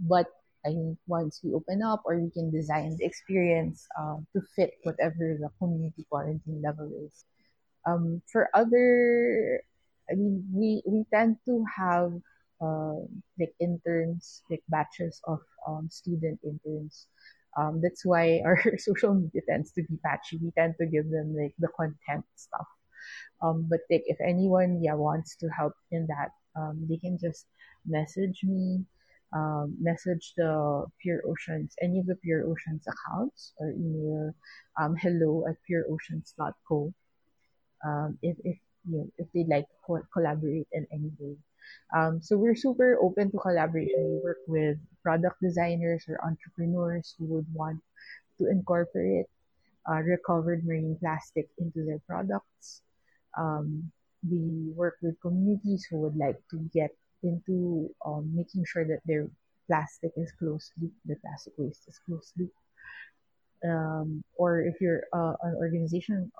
But I think once we open up, or we can design the experience um, to fit whatever the community quarantine level is. Um, for other, I mean, we we tend to have uh, like interns, like batches of um, student interns. Um, that's why [LAUGHS] our social media tends to be patchy. We tend to give them like the content stuff. Um, but like if anyone yeah wants to help in that, um, they can just message me, um, message the Pure Oceans, any of the Pure Oceans accounts, or email um, hello at pureoceans.co um, if, if you know, if they'd like to co- collaborate in any way. Um, so we're super open to collaboration. We work with product designers or entrepreneurs who would want to incorporate uh, recovered marine plastic into their products. Um, we work with communities who would like to get into um, making sure that their plastic is closed loop, the plastic waste is closed loop. Um, or if you're uh, an organization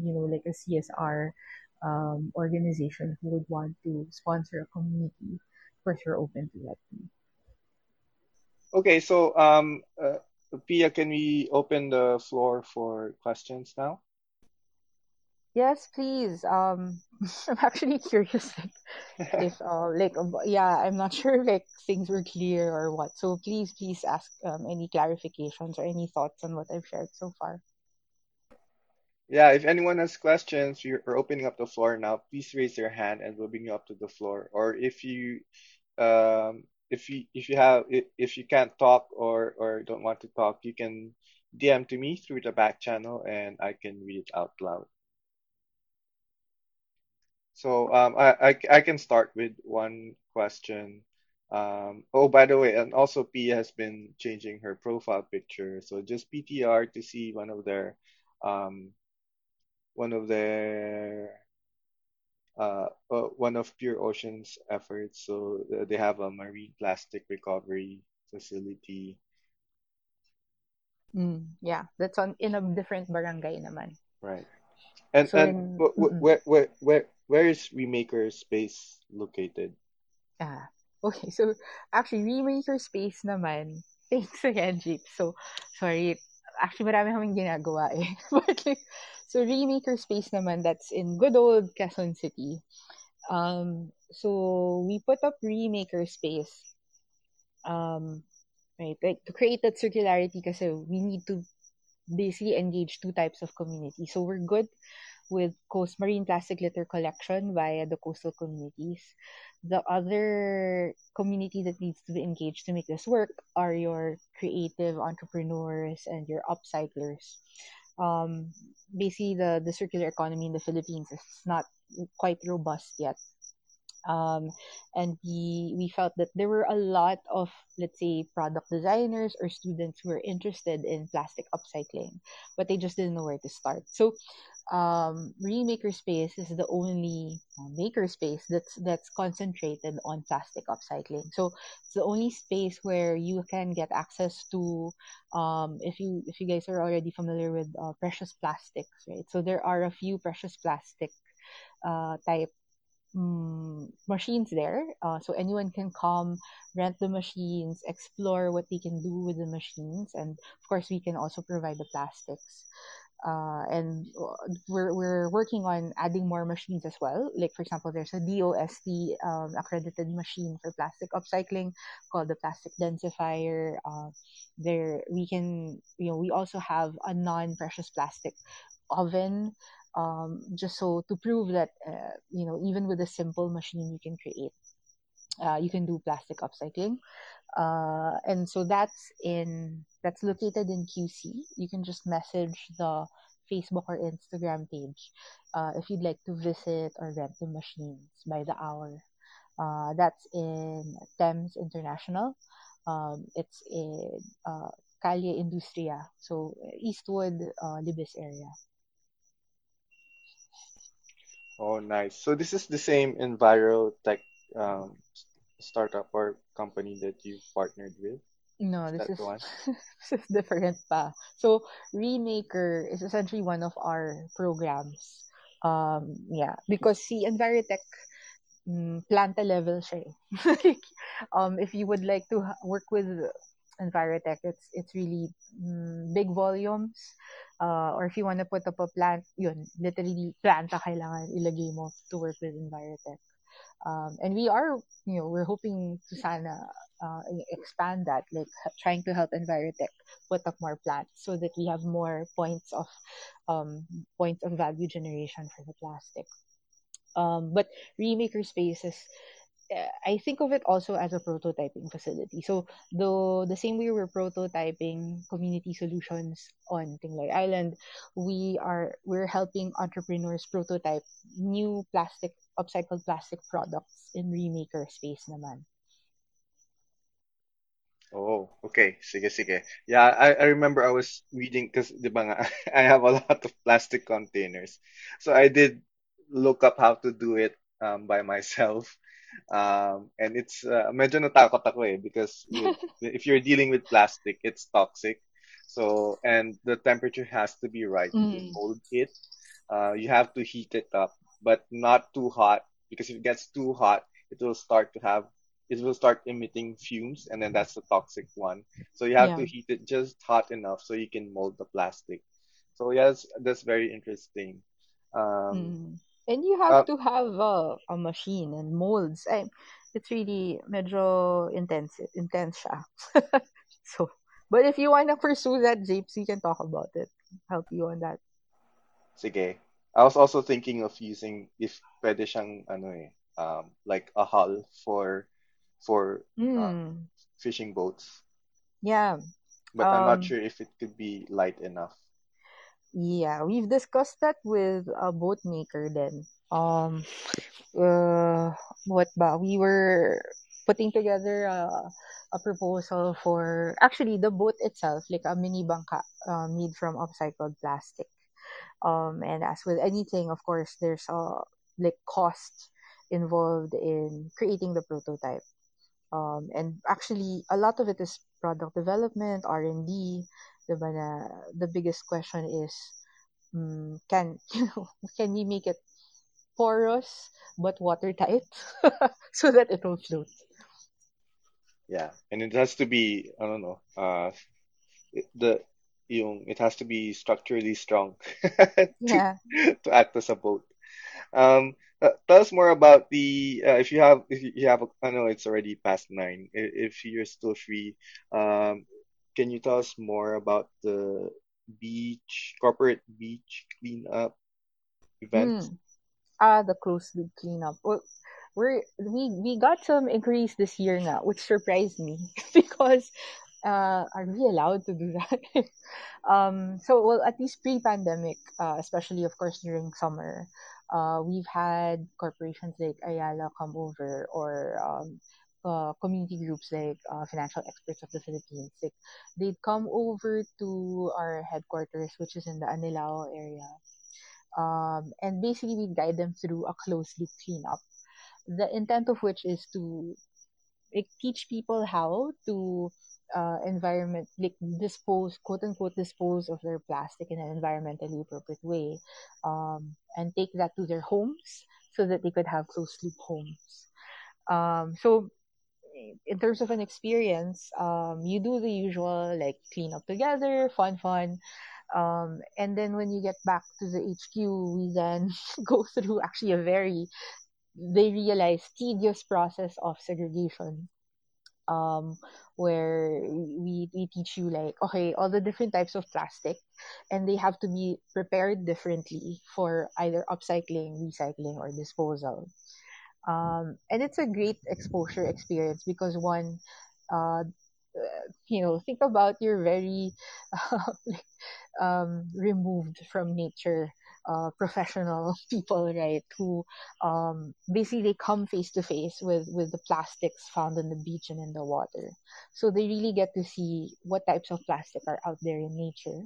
you know, like a CSR um, organization who would want to sponsor a community, of course, we're open to that. Okay, so um, uh, Pia, can we open the floor for questions now? Yes, please. Um, [LAUGHS] I'm actually curious, like, [LAUGHS] if uh, like, yeah, I'm not [LAUGHS] sure if, like things were clear or what. So please, please ask um any clarifications or any thoughts on what I've shared so far. Yeah, if anyone has questions, we're we're opening up the floor now. Please raise your hand and we'll bring you up to the floor. Or if you um if you if you have if you can't talk or or don't want to talk, you can DM to me through the back channel and I can read it out loud. So um I I, I can start with one question. Um oh by the way, and also Pia has been changing her profile picture. So just PTR to see one of their um one of their uh, uh, one of Pure Ocean's efforts. So uh, they have a marine plastic recovery facility. Mm, yeah, that's on in a different barangay naman. Right. And So and in wh- mm-mm. where where where where is Remaker Space located? Ah, okay. So, actually, Remaker Space naman, [LAUGHS] thanks again, Jeep. So, sorry. Actually, marami kaming ginagawa eh. [LAUGHS] But like, so Remaker Space naman, that's in good old Quezon City. Um, so we put up Remaker Space, um, right? Like to create that circularity because we need to basically engage two types of community. So we're good with coast marine plastic litter collection via the coastal communities. The other community that needs to be engaged to make this work are your creative entrepreneurs and your upcyclers. Um, basically, the, the circular economy in the Philippines is not quite robust yet. Um, and we we felt that there were a lot of let's say product designers or students who were interested in plastic upcycling but they just didn't know where to start. So um, Space is the only uh, maker space that's that's concentrated on plastic upcycling. So it's the only space where you can get access to, um, if you if you guys are already familiar with uh, precious plastics, right? So there are a few precious plastic uh, type mm, machines there. Uh, so anyone can come, rent the machines, explore what they can do with the machines, and of course we can also provide the plastics. Uh, and uh, we're we're working on adding more machines as well. Like for example, there's a DOST um, accredited machine for plastic upcycling called the Plastic Densifier. Uh, there we can you know we also have a non-precious plastic oven um, just so to prove that uh, you know even with a simple machine you can create uh, you can do plastic upcycling. Uh, and so that's in that's located in qc you can just message the facebook or instagram page uh, if you'd like to visit or rent the machines by the hour. Uh, that's in thames international. Um, it's in uh, calle industria so eastwood uh, libis area. Oh, nice. So this is the same Enviro Tech um, startup or company that you've partnered with. No, Is this is one? [LAUGHS] this is different pa. So Remaker is essentially one of our programs. Um, yeah, because see, Envirotech mm, planta level siya eh. [LAUGHS] like, um, if you would like to work with Envirotech, it's it's really mm, big volumes. Uh, or if you want to put up a plant, yun, literally planta kailangan ilagay mo to work with Envirotech. Um, and we are, you know, we're hoping to sana uh, expand that, like trying to help Envirotech put up more plants so that we have more points of um, points of value generation for the plastic. Um, but Remaker Spaces, uh, I think of it also as a prototyping facility. So the the same way we're prototyping community solutions on Tingloy Island, we are we're helping entrepreneurs prototype new plastic upcycled plastic products in Remaker space naman. Oh, okay. Sige, sige. Yeah, I, I remember I was reading because di ba nga, [LAUGHS] I have a lot of plastic containers. So I did look up how to do it um, by myself. Um, and it's uh, medyo natakot ako eh because [LAUGHS] with if you're dealing with plastic, it's toxic. So and the temperature has to be right to Mm. mold it. Uh, you have to heat it up, but not too hot because if it gets too hot, it will start to have it will start emitting fumes, and then that's the toxic one. So you have Yeah. to heat it just hot enough so you can mold the plastic. So yes, that's very interesting. Um, Mm. And you have uh, to have a, a machine and molds. I, it's really medyo intense, intense siya. [LAUGHS] so, but if you want to pursue that, Japes, we can talk about it. Help you on that. sige. I was also thinking of using if pwede siyang ano eh, um, like a hull for for uh, Hmm. fishing boats, Yeah. but I'm not Um. sure if it could be light enough. Yeah, we've discussed that with a boat maker then. Um. Uh. What ba? We were putting together a, a proposal for actually the boat itself, like a mini bangka, uh, made from upcycled plastic. Um, and as with anything, of course, there's a like cost involved in creating the prototype. Um, and actually, a lot of it is product development, R and D. Na, the biggest question is, mm, can you [LAUGHS] know, can we make it porous but watertight [LAUGHS] so that it will float? Yeah, and it has to be I don't know. Uh, the yung it has to be structurally strong [LAUGHS] to Yeah. to act as a boat. Um, uh, tell us more about the uh, if you have if you have a, I know it's already past nine. If you're still free, um, can you tell us more about the beach corporate beach cleanup events? Mm. Ah, the closed loop cleanup. Well, we're we we got some inquiries this year now, which surprised me [LAUGHS] because uh, are we allowed to do that? um, so well, at least pre-pandemic, uh, especially of course during summer, uh, we've had corporations like Ayala come over or um, uh, community groups like uh, Financial Experts of the Philippines. Like they'd come over to our headquarters, which is in the Anilao area um, and basically we guide them through a closed loop cleanup. The intent of which is to like, teach people how to uh, environment like dispose quote unquote dispose of their plastic in an environmentally appropriate way, um, and take that to their homes so that they could have closed loop homes. Um, so in terms of an experience, um, you do the usual like clean up together, fun, fun. Um, and then when you get back to the HQ, we then [LAUGHS] go through actually a very, they realize, tedious process of segregation. Um, where we, we teach you like, okay, all the different types of plastic, and they have to be prepared differently for either upcycling, recycling, or disposal. Um, and it's a great exposure experience because one uh, you know think about you're very [LAUGHS] like, um, removed from nature uh, professional [LAUGHS] people right who um, basically come face to face with with the plastics found in the beach and in the water so they really get to see what types of plastic are out there in nature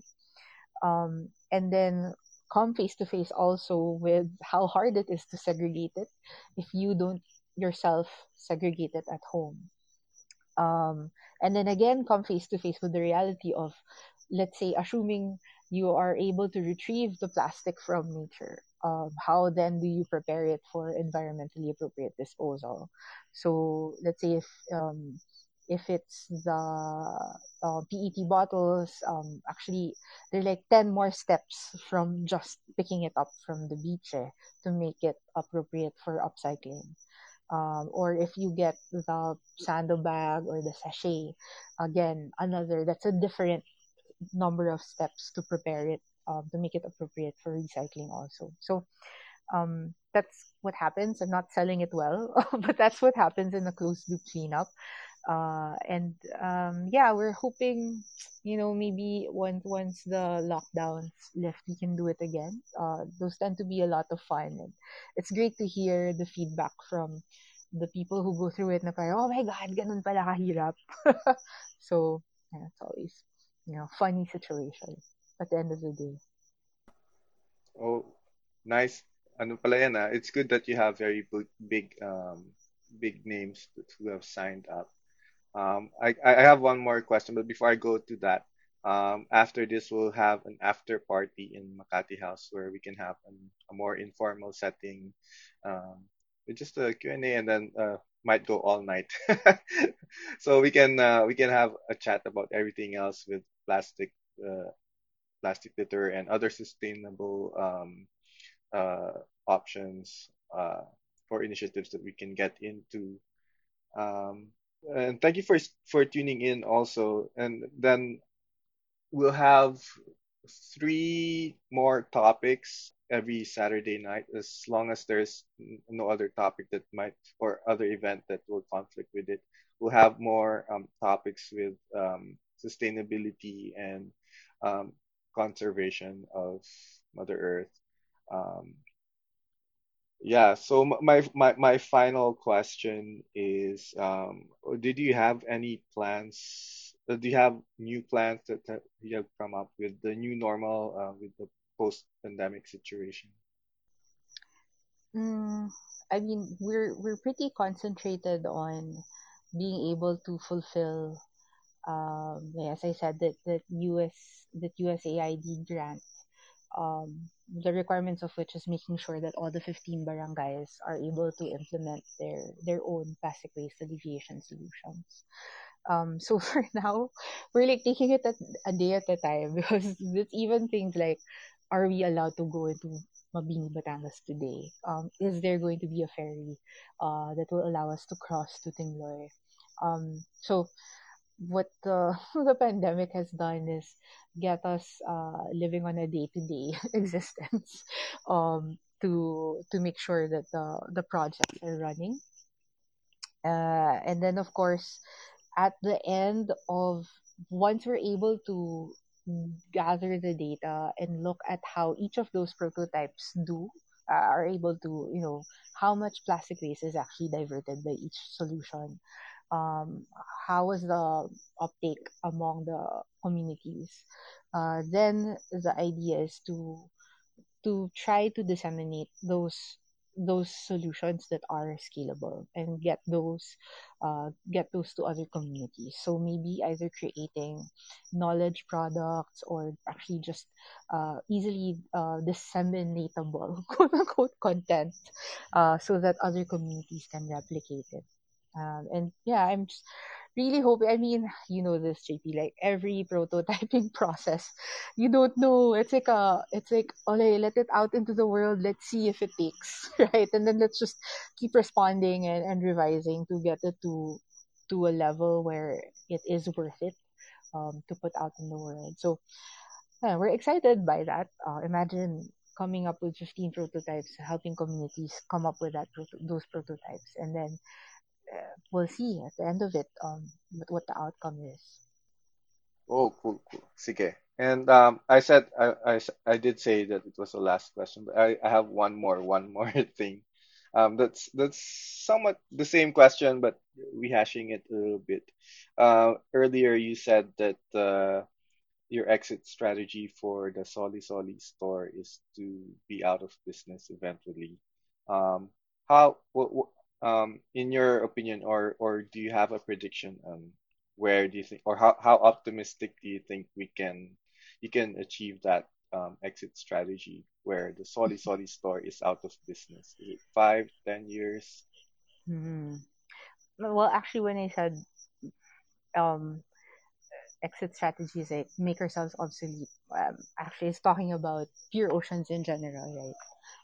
um, and then come face to face also with how hard it is to segregate it if you don't yourself segregate it at home. Um, and then again, come face to face with the reality of, let's say, assuming you are able to retrieve the plastic from nature. Um, how then do you prepare it for environmentally appropriate disposal? So let's say if um, if it's the uh, PET bottles, um, actually there are like ten more steps from just picking it up from the beach eh, to make it appropriate for upcycling um, or if you get the sandal sandbag or the sachet, again, another that's a different number of steps to prepare it um, to make it appropriate for recycling also. So um, that's what happens. I'm not selling it well, [LAUGHS] but that's what happens in a closed loop cleanup. Uh, and um, yeah, we're hoping, you know, maybe once once the lockdowns lift, we can do it again. Uh, those tend to be a lot of fun, and it's great to hear the feedback from the people who go through it. Na parang, oh my god, ganun pala kahirap. [LAUGHS] so yeah, it's always you know funny situation at the end of the day. Oh, nice. Ano pala yan ah? It's good that you have very big, um, big names who have signed up. Um, I, I have one more question, but before I go to that, Um, after this, we'll have an after party in Makati House where we can have an, a more informal setting, um, with just a Q and A, and then uh, might go all night. [LAUGHS] so we can uh, we can have a chat about everything else with plastic uh, plastic litter and other sustainable um, uh, options uh, or initiatives that we can get into. Um, and thank you for for tuning in also. And then we'll have three more topics every Saturday night, as long as there's no other topic that might or other event that will conflict with it. We'll have more um, topics with um, sustainability and um, conservation of Mother Earth. Um, yeah, so my my my final question is, um, did you have any plans? Uh, do you have new plans that, that you have come up with the new normal uh, with the post-pandemic situation? Mm, I mean, we're we're pretty concentrated on being able to fulfill, um, as I said, that that US that USAID grant, um, the requirements of which is making sure that all the 15 barangays are able to implement their their own plastic waste alleviation solutions. Um, so [LAUGHS] for now, we're like taking it at, a day at a time [LAUGHS] because it's even things like, are we allowed to go into Mabini, Batangas today? Um, is there going to be a ferry uh, that will allow us to cross to Tingloy? Um, so what the [LAUGHS] the pandemic has done is get us uh, living on a day to day existence [LAUGHS] um, to to make sure that the the projects are running. Uh, and then of course at the end of once we're able to gather the data and look at how each of those prototypes do uh, are able to you know how much plastic waste is actually diverted by each solution um, how was the uptake among the communities? Uh, then the idea is to to try to disseminate those those solutions that are scalable and get those uh, get those to other communities. So maybe either creating knowledge products or actually just uh, easily uh, disseminatable [LAUGHS] quote unquote content uh, so that other communities can replicate it um, and yeah i'm just really hoping i mean you know this jp like every prototyping [LAUGHS] process you don't know. It's like a it's like okay let it out into the world. Let's see if it takes [LAUGHS] right? And then let's just keep responding and, and revising to get it to to a level where it is worth it um, to put out in the world. So yeah, we're excited by that. Uh, imagine coming up with 15 prototypes helping communities come up with that those prototypes. And then we'll see at the end of it um what, the outcome is Oh, cool, cool. Sige. And um, I said I, I, I did say that it was the last question, but I, I have one more, one more [LAUGHS] thing. Um, that's that's somewhat the same question, but rehashing it a little bit. Uh, earlier you said that uh, your exit strategy for the Soli Soli store is to be out of business eventually. Um, how, what, um, in your opinion, or or do you have a prediction on where do you think, or how how optimistic do you think we can you can achieve that um, exit strategy where the Soli Soli store is out of business? Is it five, ten years? hmm well actually when i said um exit strategies like make ourselves obsolete um, actually it's talking about pure oceans in general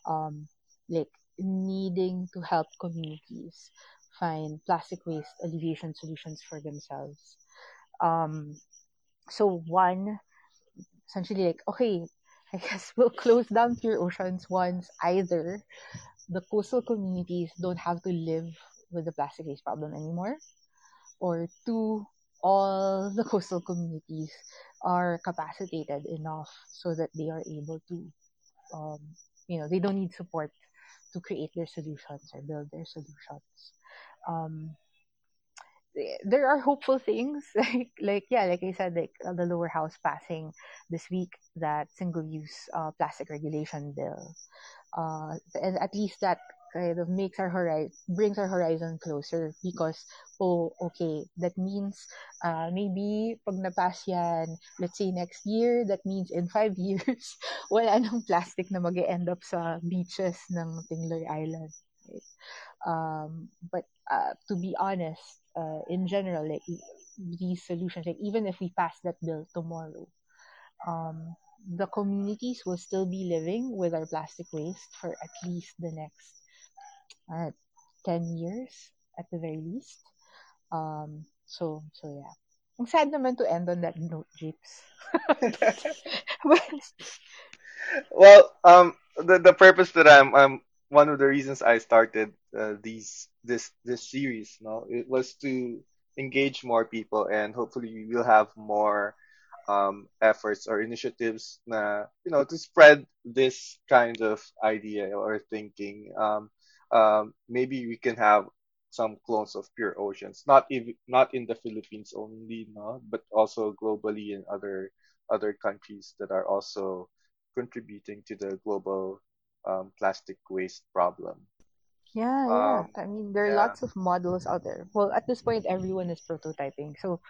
right um like needing to help communities find plastic waste alleviation solutions for themselves. Um so one essentially like okay i guess [LAUGHS] we'll close down pure oceans once either. The coastal communities don't have to live with the plastic waste problem anymore. Or two, all the coastal communities are capacitated enough so that they are able to, um, you know, they don't need support to create their solutions or build their solutions. Um, there are hopeful things [LAUGHS] like like yeah like i said like uh, the lower house passing this week that single use uh, plastic regulation bill uh, and at least that kind of makes our horizon brings our horizon closer because oh okay that means uh, maybe pag napass yan let's say next year that means in five [LAUGHS] years wala nang plastic na mag end up sa beaches ng Tingloy Island right? um, but uh, to be honest uh, in general like these solutions like even if we pass that bill tomorrow um, the communities will still be living with our plastic waste for at least the next uh, 10 years at the very least. Um, so, so yeah. Ang sad naman to end on that note, Jeeps. [LAUGHS] well, um, the the purpose that I'm I'm one of the reasons I started uh, these this this series, no, it was to engage more people and hopefully we'll have more um, efforts or initiatives na, you know, to spread this kind of idea or thinking. Um, um, maybe we can have some clones of pure oceans, not even not in the Philippines only, no, but also globally in other other countries that are also contributing to the global um, plastic waste problem. Yeah, yeah. Um, I mean, there are yeah, lots of models out there. Well, at this point, everyone is prototyping, so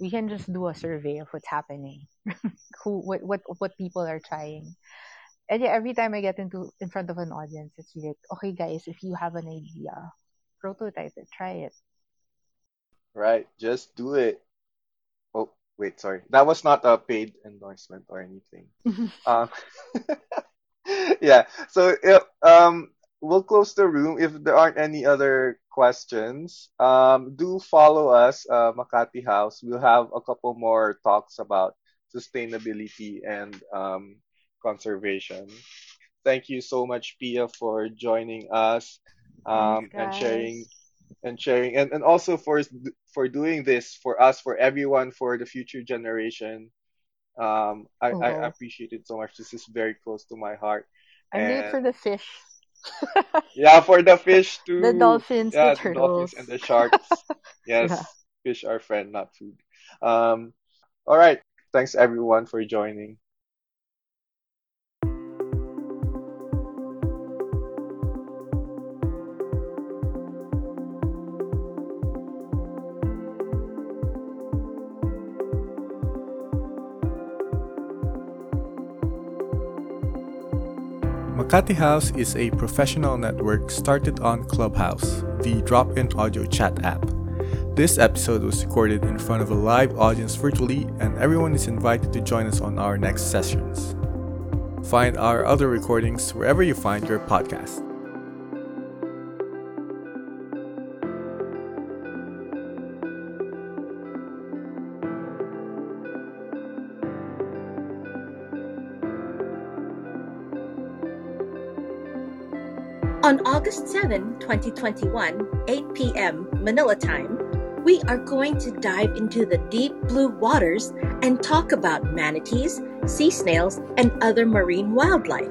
we can just do a survey of what's happening, [LAUGHS] who, what, what, what people are trying. And yeah, every time I get into in front of an audience, it's like, okay, guys, if you have an idea, prototype it, try it. right. Just do it. Oh, wait, sorry. That was not a paid endorsement or anything. [LAUGHS] Um, [LAUGHS] yeah. So, if, um, we'll close the room if there aren't any other questions. Um, do follow us, uh, Makati House. We'll have a couple more talks about sustainability and um, conservation. Thank you so much, Pia, for joining us Thanks, um, and sharing and sharing and, and also for for doing this for us for everyone for the future generation. Um I, I Oh, appreciate it so much. This is very close to my heart. I'm late and for the fish, [LAUGHS] yeah for the fish [LAUGHS] the too dolphins, the yeah the dolphins turtles. and the sharks. [LAUGHS] Yeah. yes fish are friend not food. Um all right. Thanks everyone for joining Makati House is a professional network started on Clubhouse, the drop in audio chat app. This episode was recorded in front of a live audience virtually, and everyone is invited to join us on our next sessions. Find our other recordings wherever you find your podcast. On August 7, 2021, 8 p.m. Manila time, we are going to dive into the deep blue waters and talk about manatees, sea snails, and other marine wildlife.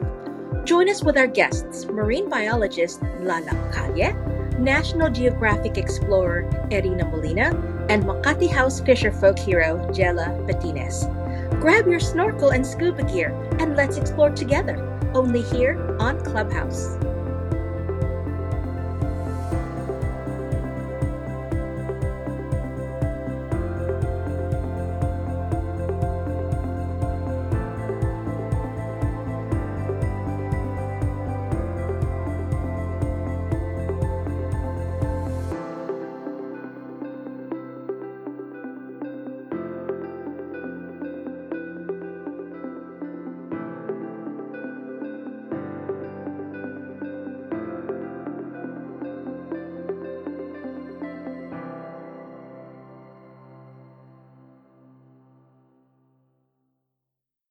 Join us with our guests, marine biologist Lala Calle, National Geographic explorer Erina Molina, and Makati House fisher folk hero Jella Betines. Grab your snorkel and scuba gear and let's explore together, only here on Clubhouse.